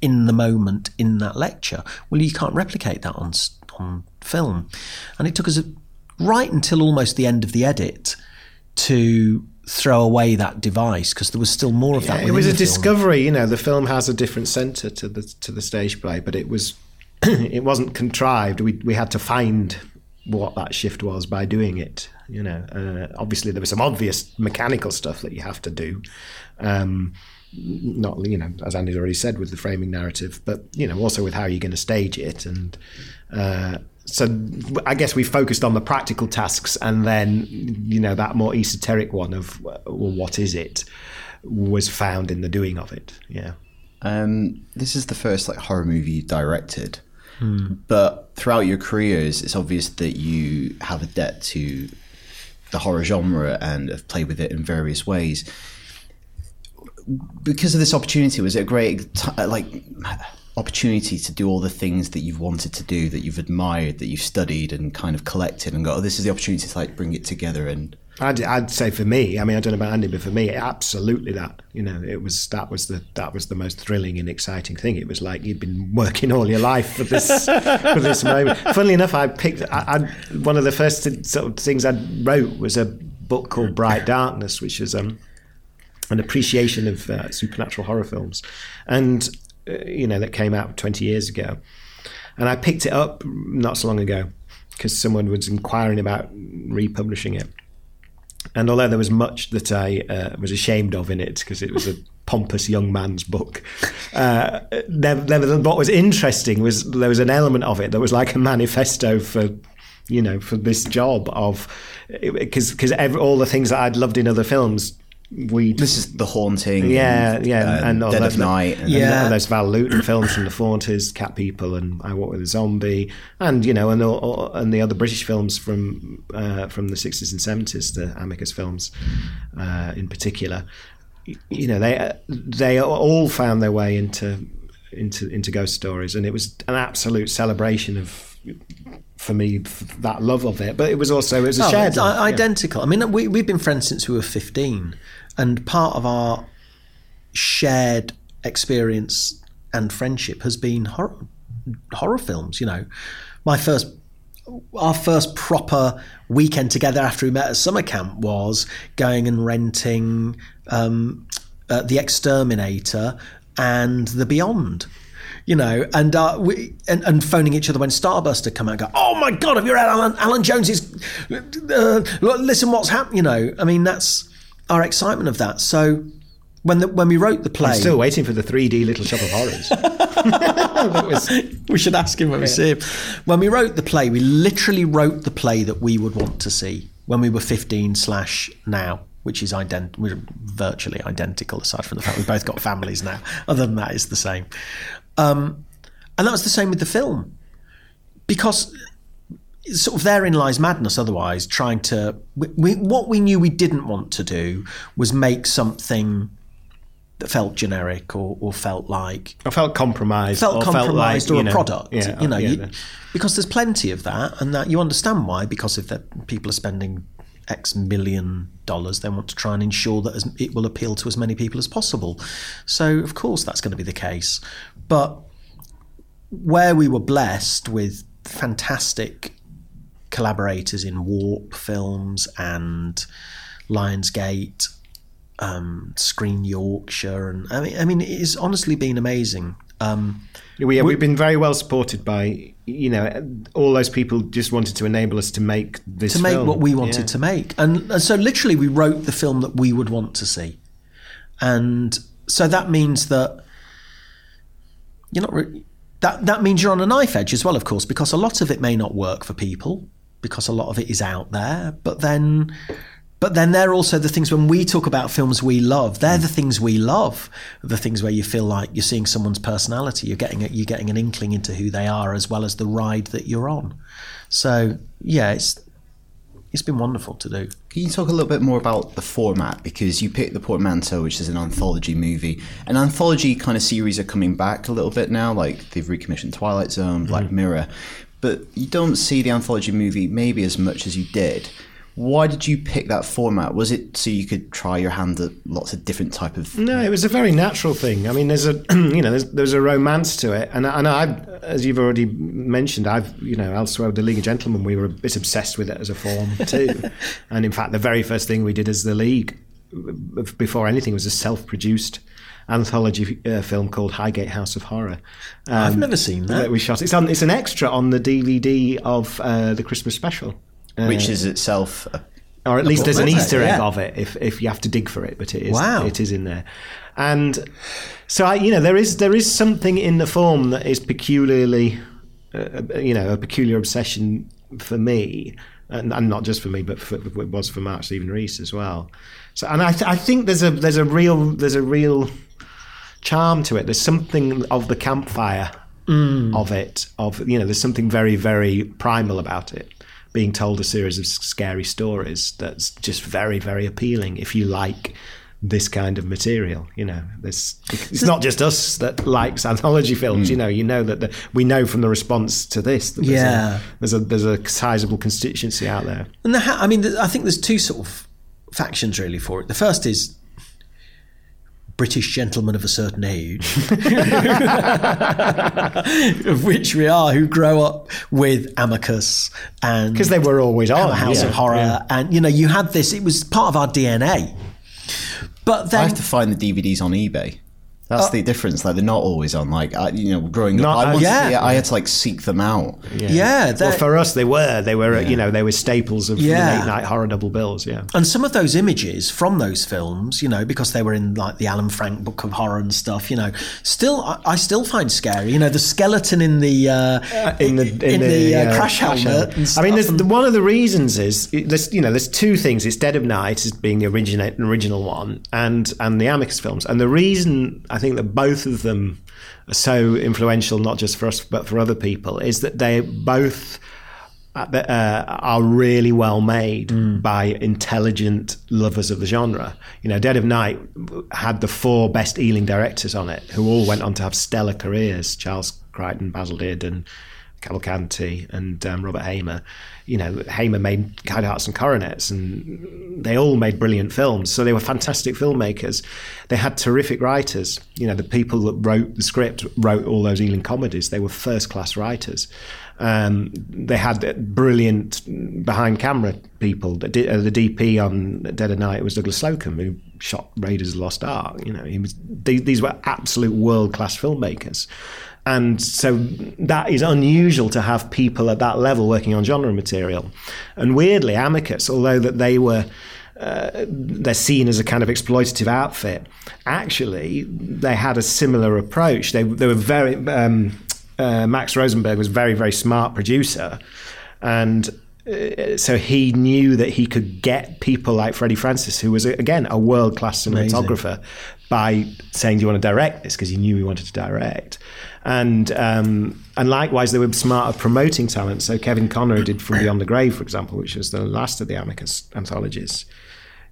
in the moment in that lecture. Well, you can't replicate that on on film, and it took us a, right until almost the end of the edit to throw away that device because there was still more of that. it was a discovery. You know, the film has a different center to the to the stage play, but it was it wasn't contrived. We we had to find what that shift was by doing it. You know, uh, obviously there was some obvious mechanical stuff that you have to do. Um, not you know as Andy's already said with the framing narrative, but you know also with how you're going to stage it and. Uh, so I guess we focused on the practical tasks, and then you know that more esoteric one of well, what is it was found in the doing of it. Yeah. Um, this is the first like horror movie you directed, but throughout your careers, it's obvious that you have a debt to the horror genre and have played with it in various ways. Because of this opportunity, was it a great like opportunity to do all the things that you've wanted to do, that you've admired, that you've studied and kind of collected, and go, oh, this is the opportunity to like bring it together and I'd, I'd say for me, I mean, I don't know about Andy, but for me, absolutely that. You know, it was that was the that was the most thrilling and exciting thing. It was like you'd been working all your life for this for this moment. Funnily enough, I picked I, I, one of the first sort of things I wrote was a book called Bright Darkness, which is um, an appreciation of uh, supernatural horror films, and you know that came out 20 years ago, and I picked it up not so long ago because someone was inquiring about republishing it. And although there was much that I uh, was ashamed of in it because it was a pompous young man's book, uh, what was interesting was there was an element of it that was like a manifesto for, you know, for this job of because because all the things that I'd loved in other films we This is the haunting. yeah, and, yeah, uh, and Dead those- of Night. And, yeah, and those Val Lewton films from the Faunters, Cat People, and I Walk with a Zombie, and you know, and all, and the other British films from uh, from the sixties and seventies, the Amicus films, uh, in particular. You know, they they all found their way into into into ghost stories, and it was an absolute celebration of. For me, that love of it, but it was also it was a Oh, shared it's love, i- yeah. identical. I mean, we, we've been friends since we were 15, and part of our shared experience and friendship has been horror, horror films. You know, my first, our first proper weekend together after we met at summer camp was going and renting um, uh, The Exterminator and The Beyond you know, and uh, we and, and phoning each other when Starburst had come out. Go, oh my god, have you read Alan, Alan Jones's? Uh, listen, what's happened? You know, I mean, that's our excitement of that. So when the, when we wrote the play, I'm still waiting for the 3D Little Shop of Horrors. was we should ask him when we see him. When we wrote the play, we literally wrote the play that we would want to see when we were 15 slash now, which is ident- we're virtually identical aside from the fact we've both got families now. Other than that, it's the same. Um, and that was the same with the film because sort of therein lies madness otherwise trying to we, we, what we knew we didn't want to do was make something that felt generic or, or felt like I felt compromised. felt or felt compromised like, or a know, product. Yeah, you know, yeah, you- because there's plenty of that, and that you understand why. Because if people are spending X million dollars, they want to try and ensure that as, it will appeal to as many people as possible. So of course that's going to be the case. But where we were blessed with fantastic collaborators in Warp Films and Lionsgate, um, Screen Yorkshire, and I mean, I mean, it's honestly been amazing. Um, we, we've been very well supported by you know all those people just wanted to enable us to make this to make film. what we wanted Yeah. to make. And, and so literally we wrote the film that we would want to see. And so that means that you're not re- that that means you're on a knife edge as well of course because a lot of it may not work for people because a lot of it is out there, but then but then they're also the things when we talk about films we love. They're the things we love. The things where you feel like you're seeing someone's personality. You're getting a, you're getting an inkling into who they are as well as the ride that you're on. So yeah, it's it's been wonderful to do. Can you talk a little bit more about the format? Because you picked The Portmanteau, which is an anthology movie. An anthology kind of series are coming back a little bit now, like they've recommissioned Twilight Zone, Black mm-hmm. Mirror. But you don't see the anthology movie maybe as much as you did. Why did you pick that format? Was it so you could try your hand at lots of different type of No, it was a very natural thing. I mean, there's a you know there's, there's a romance to it, and and I, as you've already mentioned, I've you know elsewhere with the League of Gentlemen, we were a bit obsessed with it as a form too, and in fact, the very first thing we did as the League, before anything, was a self-produced anthology uh, film called Highgate House of Horror. Um, I've never seen that. we shot. It's on. It's an extra on the DVD of uh, the Christmas special. Uh, which is itself a or at least there's an Easter egg yeah. of it if if you have to dig for it, but it is Wow. it is in there, and so I you know there is there is something in the form that is peculiarly uh, you know a peculiar obsession for me, and, and not just for me, but for, it was for Mark Stephen Reece as well. So and I th- I think there's a there's a real there's a real charm to it. There's something of the campfire mm. of it. Of you know, there's something very very primal about it. Being told a series of scary stories that's just very very appealing if you like this kind of material. You know, this it's not just us that likes anthology films. Mm. You know, you know that the, we know from the response to this that there's Yeah. a, there's a there's a sizable constituency out there. And the ha- I mean, th- I think there's two sort of factions really for it. The first is British gentlemen of a certain age, of which we are, who grow up with Amicus and because they were always on House yeah, of Horror, yeah. and you know, you had this. It was part of our DNA. But I have to find the DVDs on eBay. That's the difference. Like they're not always on. Like I, you know, growing Not- up, I, wanted yeah. to, I had to like seek them out. yeah, Well, for us, they were. They were, you know, they were staples of Yeah. late night horror double bills. Yeah. And some of those images from those films, you know, because they were in like the Alan Frank Book of Horror and stuff, you know, still I, I still find scary. You know, the skeleton in the uh, in the in, the, uh, uh, crash helmet. And I mean, there's, stuff and- one of the reasons is there's you know there's two things. It's Dead of Night as being the original original one, and and the Amicus films. And the reason I think that both of them are so influential, not just for us but for other people, is that they both. Uh, are really well made Mm. by intelligent lovers of the genre. You know, Dead of Night had the four best Ealing directors on it, who all went on to have stellar careers: Charles Crichton, Basil Dearden, Cavalcanti, and um, Robert Hamer. You know, Hamer made Kind Hearts and Coronets, and they all made brilliant films. So they were fantastic filmmakers. They had terrific writers. You know, the people that wrote the script wrote all those Ealing comedies. They were first class writers. Um, they had brilliant behind camera people. The, D- uh, DP on Dead of Night was Douglas Slocombe, who shot Raiders of the Lost Ark. You know, he was. These, these were absolute world class filmmakers. And so that is unusual to have people at that level working on genre material. And weirdly, Amicus, although that they were uh, they're seen as a kind of exploitative outfit, actually they had a similar approach. They they were very um, uh, Max Rosenberg was a very very smart producer, and uh, so he knew that he could get people like Freddie Francis, who was again a world class cinematographer, by saying, "Do you want to direct this?" Because he knew he wanted to direct, and um, and likewise they were smart at promoting talent. So Kevin Conner did From Beyond the Grave, for example, which was the last of the Amicus anthologies.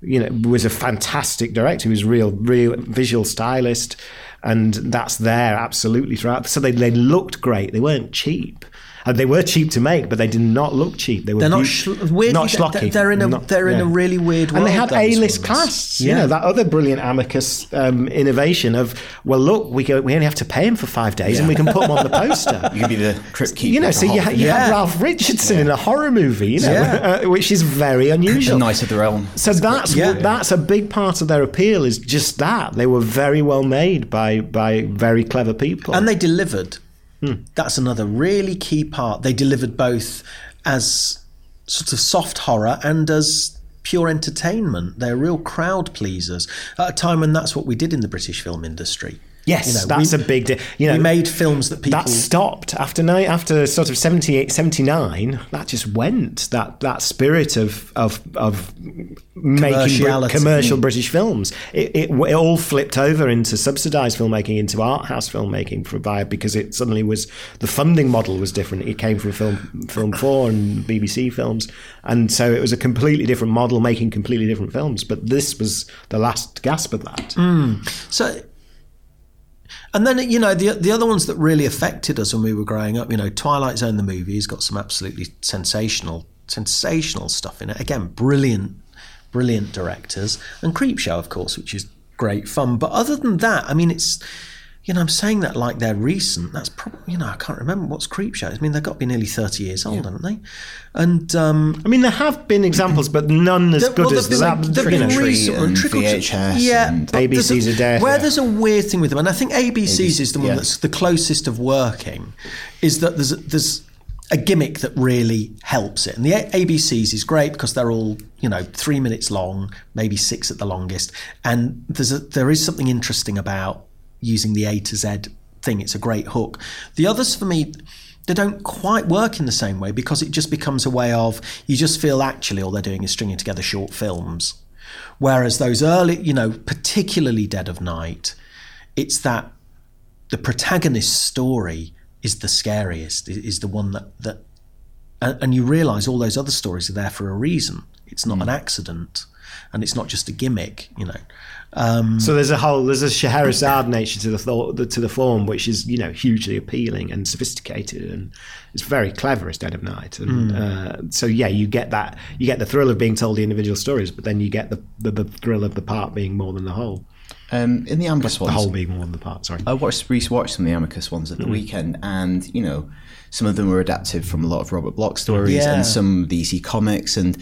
You know, was a fantastic director. He was a real, real visual stylist, and that's there absolutely throughout. So they they looked great. They weren't cheap. And they were cheap to make, but they did not look cheap. They were They're not beau- sh- weirdly, not they're- schlocky. they're in a- Not- they're in a really weird And they had A-list casts. Yeah. You know that other brilliant Amicus um, innovation of well, look, we go, we only have to pay him for five days, and we can put him on the poster. You can be the crypt keeper. You know, for so you, ha- you year. had Ralph Richardson in a horror movie, you know, Yeah. uh, which is very unusual. Knight of the Realm. So that's Yeah. that's a big part of their appeal is just that they were very well made by by very clever people. and they delivered. Hmm. That's another really key part. They delivered both as sort of soft horror and as pure entertainment. They're real crowd pleasers at a time when that's what we did in the British film industry. Yes, You know, that's we- a big. deal. you know, we made films that people that stopped after night after sort of 78 79 that just went that that spirit of of of making commercial mm. british films. It, it, it all flipped over into subsidized filmmaking into art house filmmaking for by because it suddenly was the funding model was different. It came from film film 4 and bbc films. And so it was a completely different model making completely different films. But this was the last gasp of that. Mm. So, and then you know the the other ones that really affected us when we were growing up. You know, Twilight Zone the movie has got some absolutely sensational, sensational stuff in it. Again, brilliant, brilliant directors, and Creepshow, of course, which is great fun. But other than that, I mean, it's you know, I'm saying that like they're recent. That's probably you know, I can't remember what's Creepshow. I mean, they've got to be nearly 30 years old, haven't they? And um, I mean, there have been examples, but none as good well, as that. been- there've you been know. recent VHS Yeah, and- but there's ABC's a death, Where yeah. there's a weird thing with them, and I think ABC's is the one yeah. that's the closest of working, is that there's there's a gimmick that really helps it, and the ABC's is great because they're all you know three minutes long, maybe six at the longest, and there's a, there is something interesting about using the A to Z thing. It's a great hook. The others for me. They don't quite work in the same way because it just becomes a way of you just feel actually all they're doing is stringing together short films. Whereas those early, you know, particularly Dead of Night, it's that the protagonist's story is the scariest, is the one that, that and, and you realize all those other stories are there for a reason. It's not hmm. an accident and it's not just a gimmick, you know. Um, So there's a whole there's a Scheherazade nature to the thought to the form, which is you know hugely appealing and sophisticated, and it's very clever as Dead of Night. And uh, so yeah, you get that you get the thrill of being told the individual stories, but then you get the the, the thrill of the part being more than the whole. Um, in the Amicus ones, The whole being one of the parts. Sorry. I watched re-watched some of the Amicus ones at the weekend, and you know, some of them were adapted from a lot of Robert Bloch stories Yeah. and some DC comics, and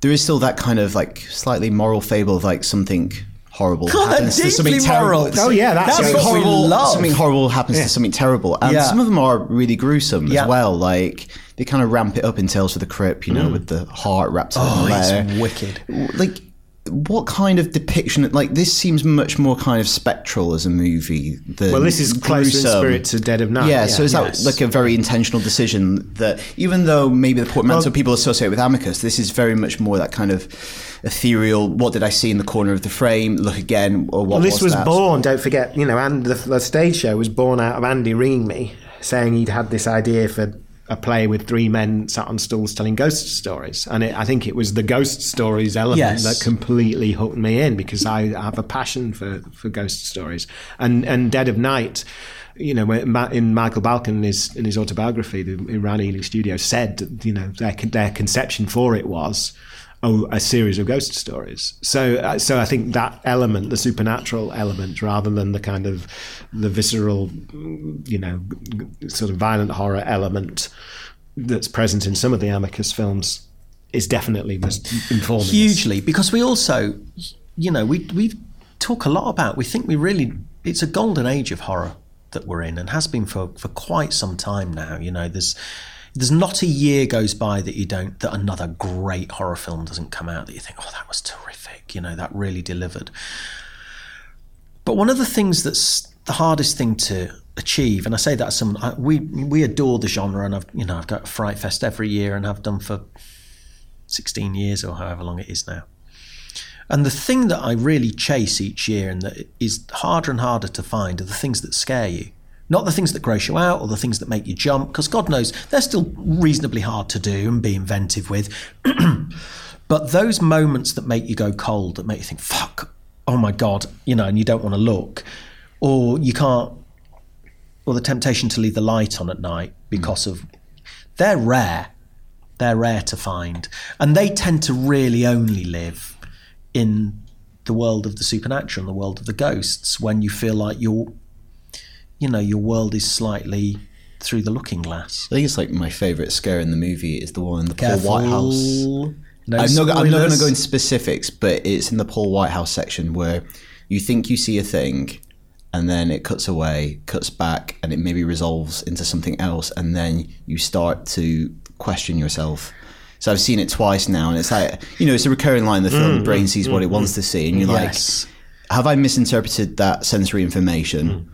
there is still that kind of like slightly moral fable of like something horrible God, they're happens to something terrible. moral. Oh, yeah, that's That's what what we horrible, love. something horrible happens to something terrible, and Yeah. some of them are really gruesome Yeah. as well. Like they kind of ramp it up in Tales from the Crypt, you know, mm. with the heart wrapped up Oh, in the it's wicked. Like, what kind of depiction? Like, this seems much more kind of spectral as a movie. Than Well, this is closer in spirit to Dead of Night. Yeah, so is that Yes. like a very intentional decision that even though maybe the portmanteau people associate with Amicus, this is very much more that kind of ethereal. What did I see in the corner of the frame? Look again, or what Well, this was that? born. Don't forget, you know, and the, the stage show was born out of Andy ringing me saying he'd had this idea for a play with three men sat on stools telling ghost stories, and it, I think it was the ghost stories element Yes. that completely hooked me in because I have a passion for for ghost stories, and and Dead of Night. You know, in Michael Balcon in his in his autobiography, the Ealing Studio said, you know, their their conception for it was oh, a series of ghost stories. So, uh, so I think that element, the supernatural element, rather than the kind of the visceral, you know, sort of violent horror element that's present in some of the Amicus films, is definitely informing us. hugely because we also you know we we talk a lot about we think we really it's a golden age of horror that we're in and has been for for quite some time now you know there's there's not a year goes by that you don't that another great horror film doesn't come out that you think oh that was terrific you know that really delivered but one of the things that's the hardest thing to achieve, and I say that as someone I, we we adore the genre, and I've you know I've got Fright Fest every year, and I've done for sixteen years or however long it is now. And the thing that I really chase each year, and that is harder and harder to find, are the things that scare you. Not the things that gross you out or the things that make you jump, because God knows they're still reasonably hard to do and be inventive with. But those moments that make you go cold, that make you think, fuck, oh my God, you know, and you don't want to look, or you can't, or the temptation to leave the light on at night hmm. because of, they're rare. They're rare to find. And they tend to really only live in the world of the supernatural, the world of the ghosts, when you feel like your, you know, your world is slightly through the looking glass. I think it's like my favourite scare in the movie is the one in the Paul Whitehouse. No I'm not, I'm not going to go into specifics, but it's in the Paul Whitehouse section where you think you see a thing, and then it cuts away, cuts back, and it maybe resolves into something else, and then you start to question yourself. So I've seen it twice now, and it's like you know, it's a recurring line in the film. Mm, the brain mm, sees what it mm, wants to see, and you're Yes. like, have I misinterpreted that sensory information?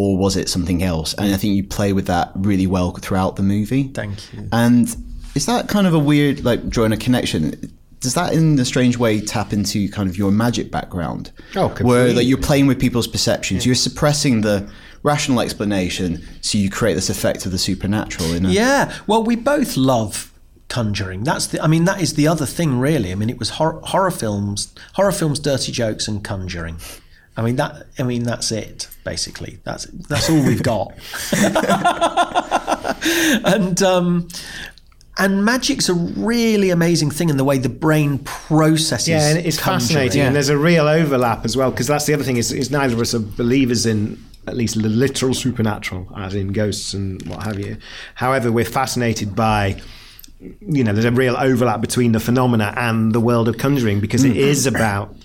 Or was it something else? And I think you play with that really well throughout the movie. Thank you. And is that kind of a weird, like drawing a connection? Does that, in a strange way, tap into kind of your magic background? Oh, completely. where like you're playing with people's perceptions, you're suppressing the rational explanation, so you create this effect of the supernatural. In a, Yeah, well, we both love conjuring. That's the. I mean, that is the other thing, really. I mean, it was hor- horror films, horror films, dirty jokes, and conjuring. I mean that. I mean that's it. Basically, that's that's all we've got. and um, and magic's a really amazing thing in the way the brain processes. Yeah, and it's conjuring. fascinating, and there's a real overlap as well because that's the other thing is, is neither of us are believers in at least the literal supernatural, as in ghosts and what have you. However, we're fascinated by. You know, there's a real overlap between the phenomena and the world of conjuring because it is about,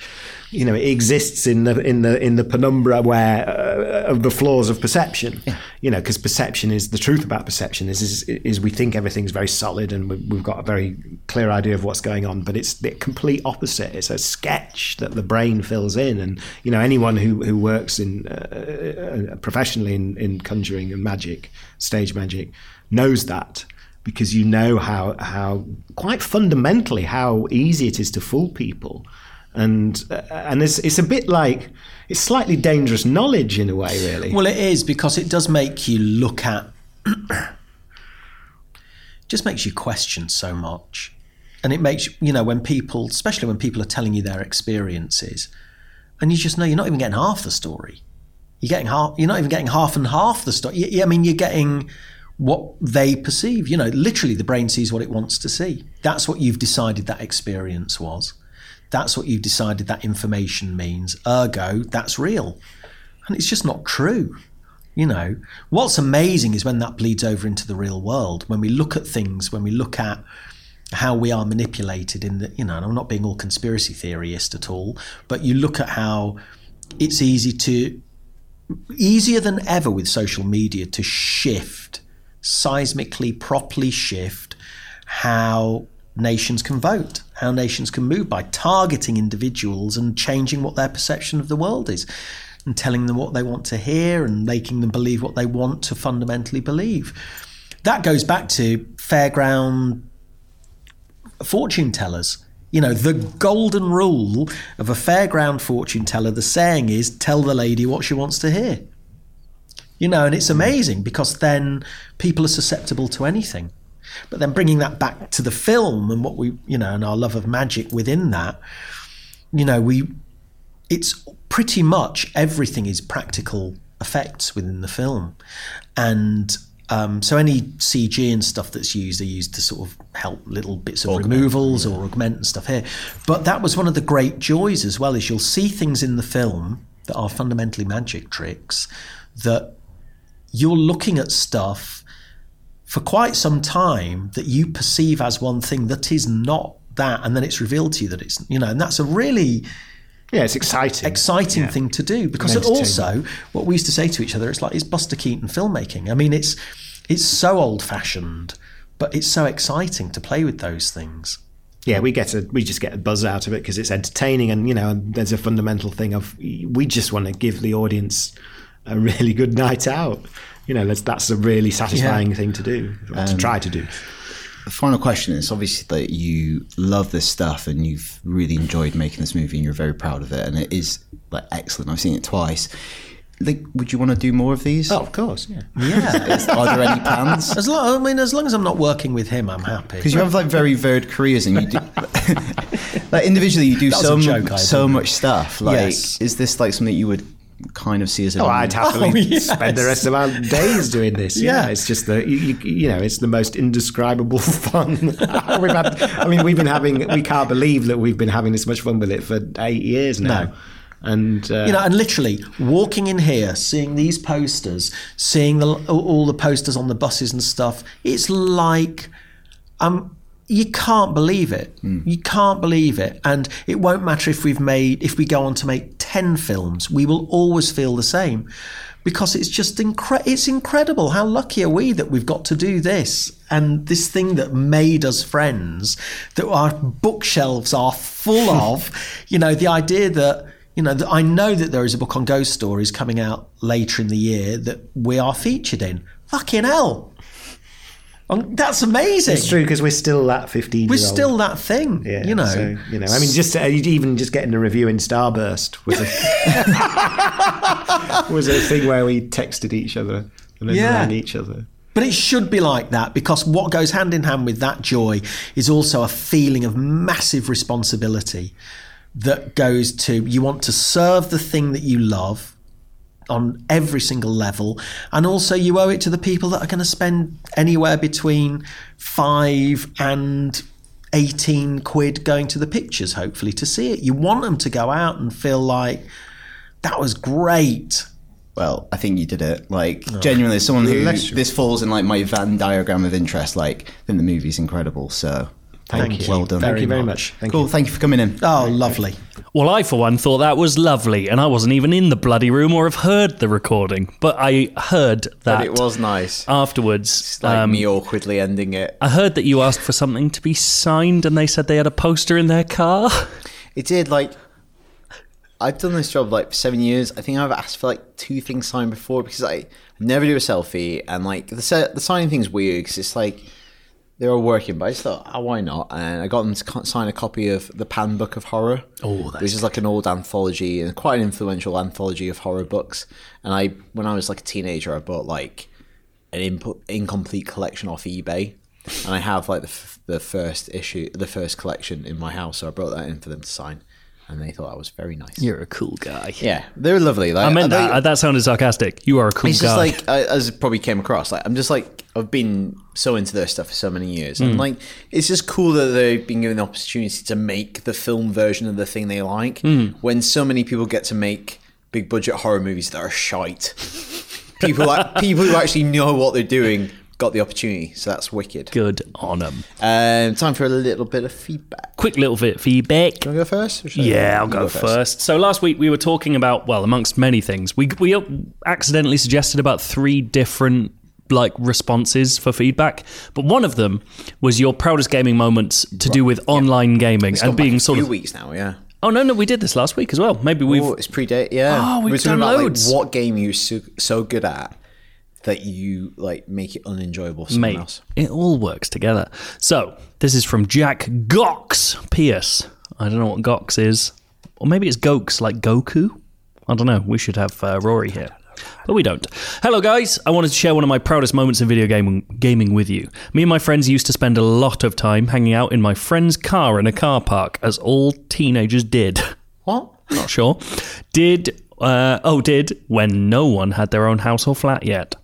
you know, it exists in the in the in the penumbra where uh, of the flaws of perception. You know, because perception is the truth about perception is is, is we think everything's very solid and we, we've got a very clear idea of what's going on, but it's the complete opposite. It's a sketch that the brain fills in, and you know, anyone who who works in uh, uh, professionally in, in conjuring and magic, stage magic, knows that because you know how how quite fundamentally how easy it is to fool people and uh, and it's it's a bit like it's slightly dangerous knowledge in a way really Well, it is because it does make you look at. just makes you question so much, and it makes you know when people, especially when people are telling you their experiences, and you just know you're not even getting half the story. You're getting half. You're not even getting half and half the story. I mean, you're getting what they perceive. You know, literally, the brain sees what it wants to see. That's what you've decided that experience was. That's what you've decided that information means. Ergo, that's real. And it's just not true. You know, what's amazing is when that bleeds over into the real world, when we look at things, when we look at how we are manipulated in the, you know, and I'm not being all conspiracy theorist at all, but you look at how it's easy to, easier than ever with social media to shift, seismically, properly shift how nations can vote, how nations can move by targeting individuals and changing what their perception of the world is and telling them what they want to hear and making them believe what they want to fundamentally believe. That goes back to fairground fortune tellers. You know, the golden rule of a fairground fortune teller, the saying is tell the lady what she wants to hear. You know, and it's amazing because then people are susceptible to anything. But then bringing that back to the film and what we, you know, and our love of magic within that, you know, we, it's pretty much everything is practical effects within the film. And um, so any CG and stuff that's used are used to sort of help little bits of Augment, removals or augment and stuff here. But that was one of the great joys as well, is you'll see things in the film that are fundamentally magic tricks that you're looking at stuff for quite some time that you perceive as one thing that is not that, and then it's revealed to you that it's you know, and that's a really Yeah, it's exciting. exciting Yeah. thing to do because it also what we used to say to each other it's like it's Buster Keaton filmmaking. I mean it's it's so old fashioned, but it's so exciting to play with those things. yeah, we get a we just get a buzz out of it because it's entertaining, and you know, there's a fundamental thing of we just want to give the audience a really good night out. You know, that's that's a really satisfying thing to do, or to um, try to do. The final question is obviously that you love this stuff and you've really enjoyed making this movie and you're very proud of it and it is like excellent. I've seen it twice. Like, would you want to do more of these? Oh, of course, yeah. Yeah. Are there any plans? as long, I mean, as long as I'm not working with him, I'm happy. Because you have like very varied careers and you do like individually you do That so joke, I so much stuff. Like, Yes. is this like something you would kind of see as a Oh, I'd happily Oh, yes. spend the rest of our days doing this. Yeah, Yeah. it's just the you, you, know it's the most indescribable fun we've had. I mean, we've been having. We can't believe that we've been having this much fun with it for eight years now. No. And uh, you know, and literally walking in here, seeing these posters, seeing the, all the posters on the buses and stuff, it's like, um, you can't believe it. Hmm. You can't believe it, and it won't matter if we've made, if we go on to make ten films, we will always feel the same, because it's just incre- It's incredible. How lucky are we that we've got to do this and this thing that made us friends, that our bookshelves are full of. You know, the idea that you know, that I know that there is a book on ghost stories coming out later in the year that we are featured in. Fucking hell. Um, That's amazing. it's true because we're still that fifteen. We're year old. still that thing, Yeah, you know. so, you know. I mean, just uh, even just getting a review in Starburst was a was a thing where we texted each other and then Yeah. rang each other. But it should be like that because what goes hand in hand with that joy is also a feeling of massive responsibility that goes to you want to serve the thing that you love on every single level and also you owe it to the people that are going to spend anywhere between 5 and 18 quid going to the pictures hopefully to see it you want them to go out and feel like that was great Well, I think you did it. Like genuinely, as someone who this falls in like my Venn diagram of interest. Like, then the movie's incredible. So, Thank you. Well done. Thank you very much. Thank cool. you. Thank you for coming in. oh lovely Well, I for one thought that was lovely, and I wasn't even in the bloody room or have heard the recording, but I heard that But it was nice. afterwards. like um, me awkwardly ending it. I heard that you asked for something to be signed, and they said they had a poster in their car. It did like I've done this job like for seven years. I think I've asked for like two things signed before because I never do a selfie and like the se- the signing thing's weird because it's like they're all working, but I just thought, oh, why not? And I got them to sign a copy of the Pan Book of Horror, Oh, that's which is like an old anthology and quite an influential anthology of horror books. And I, when I was like a teenager, I bought like an input, incomplete collection off eBay, and I have like the f- the first issue, the first collection in my house. So I brought that in for them to sign, and they thought I was very nice. You're a cool guy. Yeah, they're lovely. Like, I meant they- that. That sounded sarcastic. You are a cool It's guy. It's just like I- as it probably came across. Like I'm just like I've been so into their stuff for so many years, Hmm. and like it's just cool that they've been given the opportunity to make the film version of the thing they like. Hmm. When so many people get to make big budget horror movies that are shite, people like people who actually know what they're doing got the opportunity, so that's wicked. Good on them. Um, time for a little bit of feedback. Quick little bit of feedback. Do you want to go first? or should I- Yeah, I'll you go first. So last week we were talking about, well, amongst many things, we we accidentally suggested about three different like responses for feedback, but one of them was your proudest gaming moments to do with online gaming It's and being sort of. weeks now. Yeah. Oh no, no, we did this last week as well. Maybe we've. Oh, it's predate. Yeah. Oh, we've We're done about loads. like what game you're so, so good at that you like make it unenjoyable for Mate, else. it all works together. So this is from Jack Gox Pierce. I don't know what Gox is, or maybe it's Gox like Goku. I don't know. We should have uh, Rory here. But we don't. Hello, guys. I wanted to share one of my proudest moments in video gaming, gaming with you. Me and my friends used to spend a lot of time hanging out in my friend's car in a car park, as all teenagers did. What? Not sure. Did uh, oh did when no one had their own house or flat yet.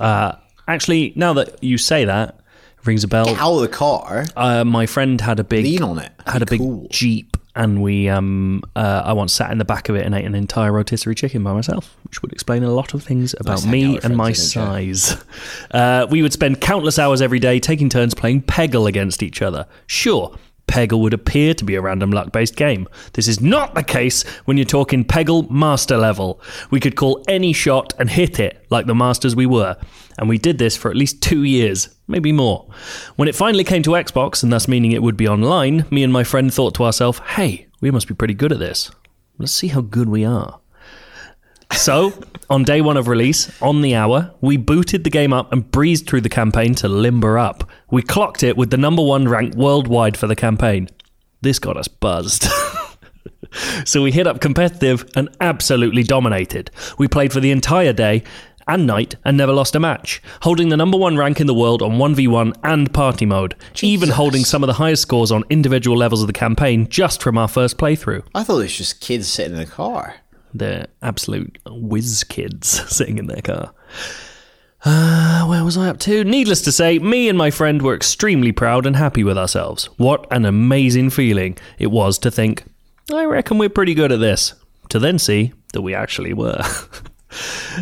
Uh, actually, now that you say that, rings a bell. Out of the car, Uh, my friend had a big lean on it. had a big Cool. jeep, and we um uh, I once sat in the back of it and ate an entire rotisserie chicken by myself, which would explain a lot of things about out me and my friends, isn't it, size. Uh, we would spend countless hours every day taking turns playing Peggle against each other. Sure. Peggle would appear to be a random luck based game. This is not the case when you're talking Peggle master level. We could call any shot and hit it like the masters we were. And we did this for at least two years, maybe more. When it finally came to Xbox, and thus meaning it would be online, me and my friend thought to ourselves, hey, we must be pretty good at this. Let's see how good we are. So, on day one of release, on the hour, we booted the game up and breezed through the campaign to limber up. We clocked it with the number one rank worldwide for the campaign. This got us buzzed. so we hit up competitive and absolutely dominated. We played for the entire day and night and never lost a match, holding the number one rank in the world on 1v1 and party mode, even holding some of the highest scores on individual levels of the campaign just from our first playthrough. I thought it was just kids sitting in a car. They're absolute whiz kids sitting in their car. Uh, where was I up to? Needless to say, me and my friend were extremely proud and happy with ourselves. What an amazing feeling it was to think, I reckon we're pretty good at this. To then see that we actually were.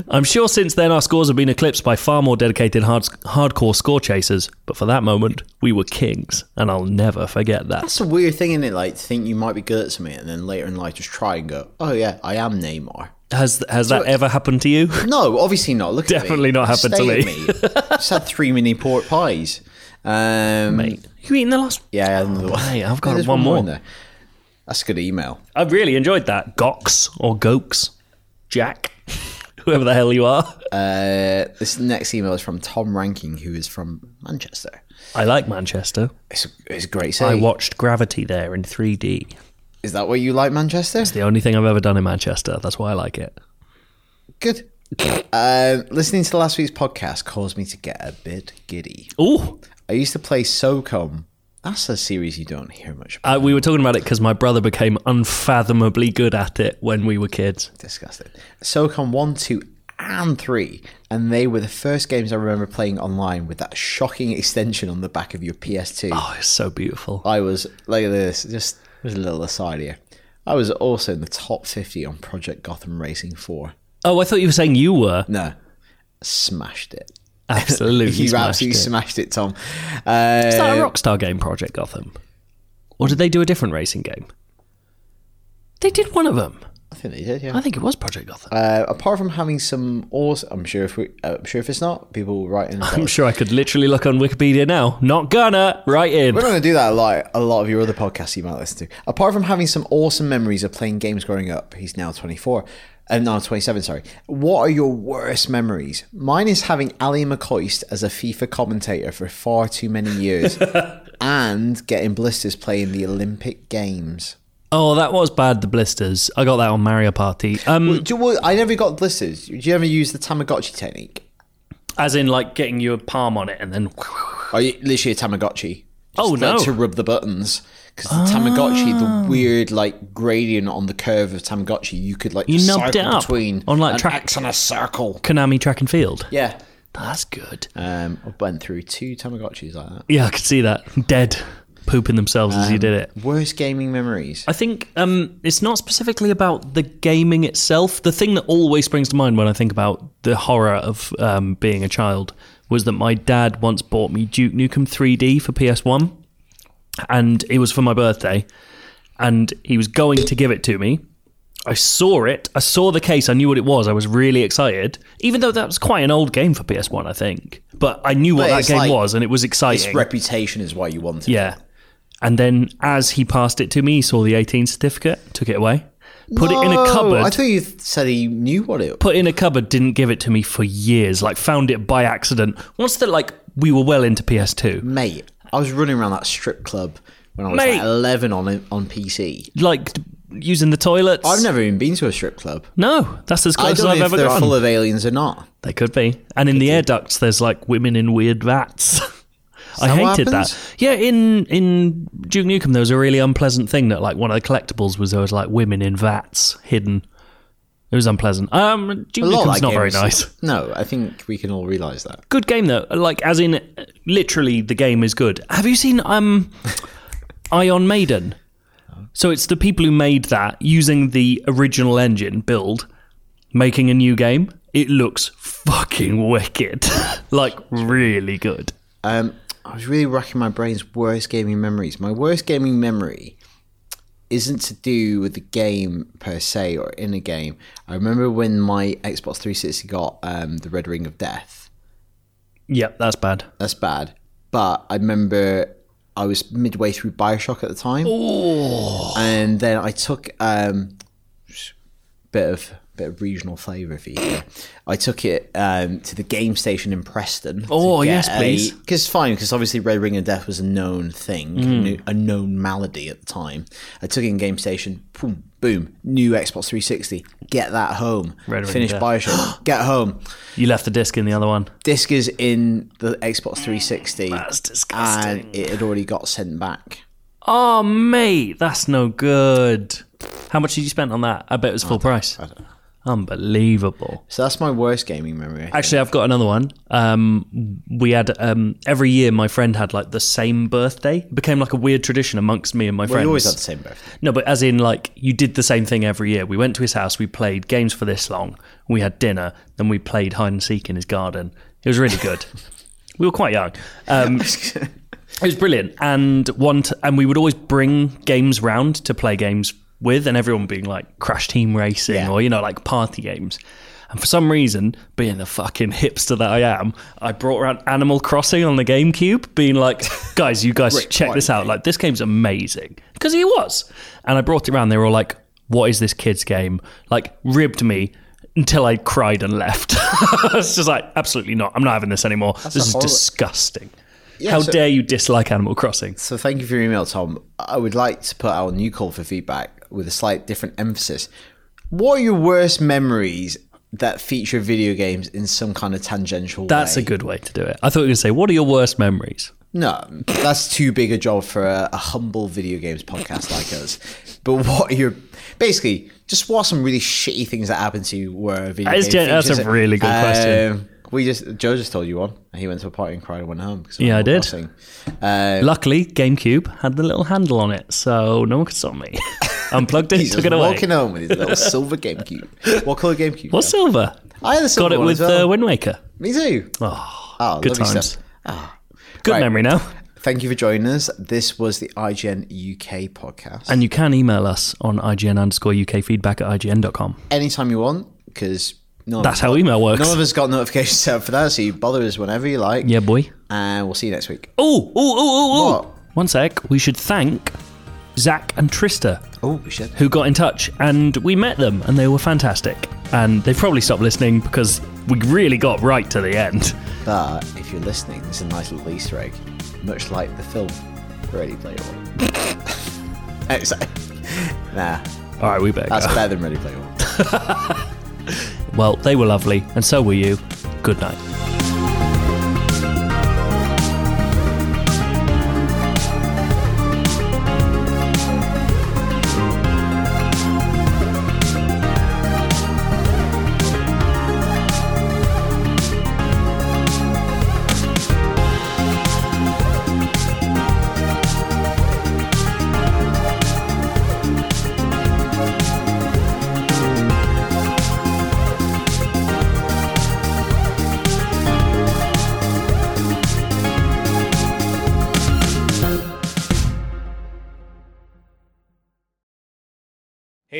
I'm sure since then our scores have been eclipsed by far more dedicated hard- hardcore score chasers, but for that moment, we were kings, and I'll never forget that. That's a weird thing, isn't it? Like to think you might be good at something, and then later in life just try and go, "Oh yeah, I am Neymar." Has has that ever happened to you? No, obviously not. Look, Definitely at me. not happened to me. me. just had three mini pork pies. Um, Mate, you eating the last? Yeah, I had another one. Mate, I've got There's one more. in there. That's a good email. I've really enjoyed that. Gox or Gokes, Jack, whoever the hell you are. Uh, this next email is from Tom Ranking, who is from Manchester. I like Manchester. It's a, it's a great city. I watched Gravity there in 3D. Is that what you like, Manchester? It's the only thing I've ever done in Manchester. That's why I like it. Good. um, listening to last week's podcast caused me to get a bit giddy. Ooh, I used to play SOCOM. That's a series you don't hear much about. uh, we were talking about it because my brother became unfathomably good at it when we were kids. Disgusting. SOCOM 1, 2, and 3. And they were the first games I remember playing online with that shocking extension on the back of your PS2. Oh, it's so beautiful. I was, like this, just there's a little aside here. I was also in the top 50 on Project Gotham Racing 4. Oh, I thought you were saying you were. No, smashed it. Absolutely, you smashed absolutely it. smashed it, Tom. Uh, Is that a Rockstar game, Project Gotham? Or did they do a different racing game? They did one of them. I think they did, yeah. I think it was Project Gotham. Uh, apart from having some awesome, I'm sure if we, uh, I'm sure if it's not, people will write in. I'm sure I could literally look on Wikipedia now. Not gonna. write in. We're not to do that like a lot of your other podcasts you might listen to. Apart from having some awesome memories of playing games growing up, he's now 24. And now 27, sorry. What are your worst memories? Mine is having Ally McCoist as a FIFA commentator for far too many years and getting blisters playing the Olympic Games. Oh, that was bad. The blisters. I got that on Mario Party. Um, Do you, well, I never got blisters. Do you ever use the Tamagotchi technique? as in like getting your palm on it and then. Are you literally a Tamagotchi? Oh, like, no. To rub the buttons. Because the Tamagotchi, Ah. the weird like gradient on the curve of Tamagotchi, you could like You nubbed it up between on, like, an track- X and a circle. Konami Track and Field. Yeah. That's good. Um, I went through two Tamagotchis like that. Yeah, I could see that. Dead, pooping themselves as you did it. Worst gaming memories. I think um, it's not specifically about the gaming itself. The thing that always springs to mind when I think about the horror of um, being a child was that my dad once bought me Duke Nukem 3D for PS1, and it was for my birthday, and he was going to give it to me. I saw it. I saw the case. I knew what it was. I was really excited, even though that was quite an old game for PS1, I think. But I knew what But that it's game like- was, and it was exciting. Its reputation is why you want it. Yeah. And then as he passed it to me, he saw the 18 certificate, took it away, put it in a cupboard. I thought you said he knew what it. put it in a cupboard, didn't give it to me for years. Like found it by accident. Once that like we were well into PS2. Mate, I was running around that strip club when I was Mate. like 11 on on PC. Like d- using the toilets. I've never even been to a strip club. No, that's as I close as don't know I've if ever they're gone. full of aliens or not. they could be. And in the air ducts there's like women in weird vats. I that what hated happens? that. Yeah, in in Duke Nukem there was a really unpleasant thing that like one of the collectibles was there was like women in vats hidden. It was unpleasant. Um, Duke A lot of Nukem's that not game very is- nice. No, I think we can all realise that. good game though. Like as in, literally, the game is good. Have you seen um, Ion Maiden? So it's the people who made that using the original engine build, making a new game. It looks fucking wicked, like really good. Um, I was really racking my brain's worst gaming memories. My worst gaming memory isn't to do with the game per se or in a game. I remember when my Xbox 360 got um, the Red Ring of Death. Yep, that's bad. That's bad. But I remember I was midway through Bioshock at the time. And then I took um bit of bit of regional flavour for you. I took it um, to the game station in Preston. Oh, yes, please. Because fine, because obviously Red Ring of Death was a known thing, Mm. a kno- a known malady at the time. I took it in game station. Boom, boom, new Xbox 360. Get that home. Red Ring Finish of Death. Bioshock. Get home. You left the disc in the other one. Disc is in the Xbox 360. That's disgusting. And it had already got sent back. Oh, mate, that's no good. How much did you spend on that? I bet it was full price. Unbelievable. So that's my worst gaming memory. Actually, I've got another one. Um, we had um, every year my friend had like the same birthday. It became like a weird tradition amongst me and my we friends. always had the same birthday. No, but as in like you did the same thing every year. We went to his house, we played games for this long, we had dinner, then we played hide and seek in his garden. It was really good. we were quite young. Um, it was brilliant, and one t- and we would always bring games round to play games with, and everyone being like Crash Team Racing Yeah. or you know like party games. And for some reason, being the fucking hipster that I am, I brought around Animal Crossing on the GameCube, being like, guys, you guys check this out. Like, this game's amazing. Because he was. And I brought it around. They were all like, what is this kid's game? Like, ribbed me until I cried and left. it's just like, absolutely not. I'm not having this anymore. this is horrible- disgusting. Yeah, How so- dare you dislike Animal Crossing? So thank you for your email, Tom. I would like to put out a new call for feedback with a slight different emphasis. What are your worst memories that feature video games in some kind of tangential way? That's way? a good way to do it. I thought you were going to say, what are your worst memories? No, that's too big a job for a, a humble video games podcast like us. But what are your basically just what are some really shitty things that happened to you where a video That's game that's a features really good question. Um, Um, We just Joe just told you one. He went to a party and cried and went home. because Yeah, I did. Uh, Luckily, GameCube had the little handle on it, so no one could stop me. Unplugged it, he's took it away. walking home with his little silver GameCube. What color GameCube? What silver? I had a silver Got it one with well. uh, Wind Waker. Me too. Oh, Oh, good times. Ah. Good Right. memory now. Thank you for joining us. This was the IGN UK podcast. And you can email us on IGN underscore UK feedback at IGN.com. anytime you want, because no, That's how email works. None of us got notifications set up for that, so you bother us whenever you like. Yeah, boy. And we'll see you next week. Oh, oh, oh, oh, What? oh. One sec. We should thank Zach and Trista, Oh, we should. who got in touch, and we met them, and they were fantastic. And they've probably stopped listening because we really got right to the end. But if you're listening, there's a nice little Easter egg, much like the film Ready Player One. Except- nah, All right, we better that's go. better than Ready Player One. Well, they were lovely, and so were you. Good night.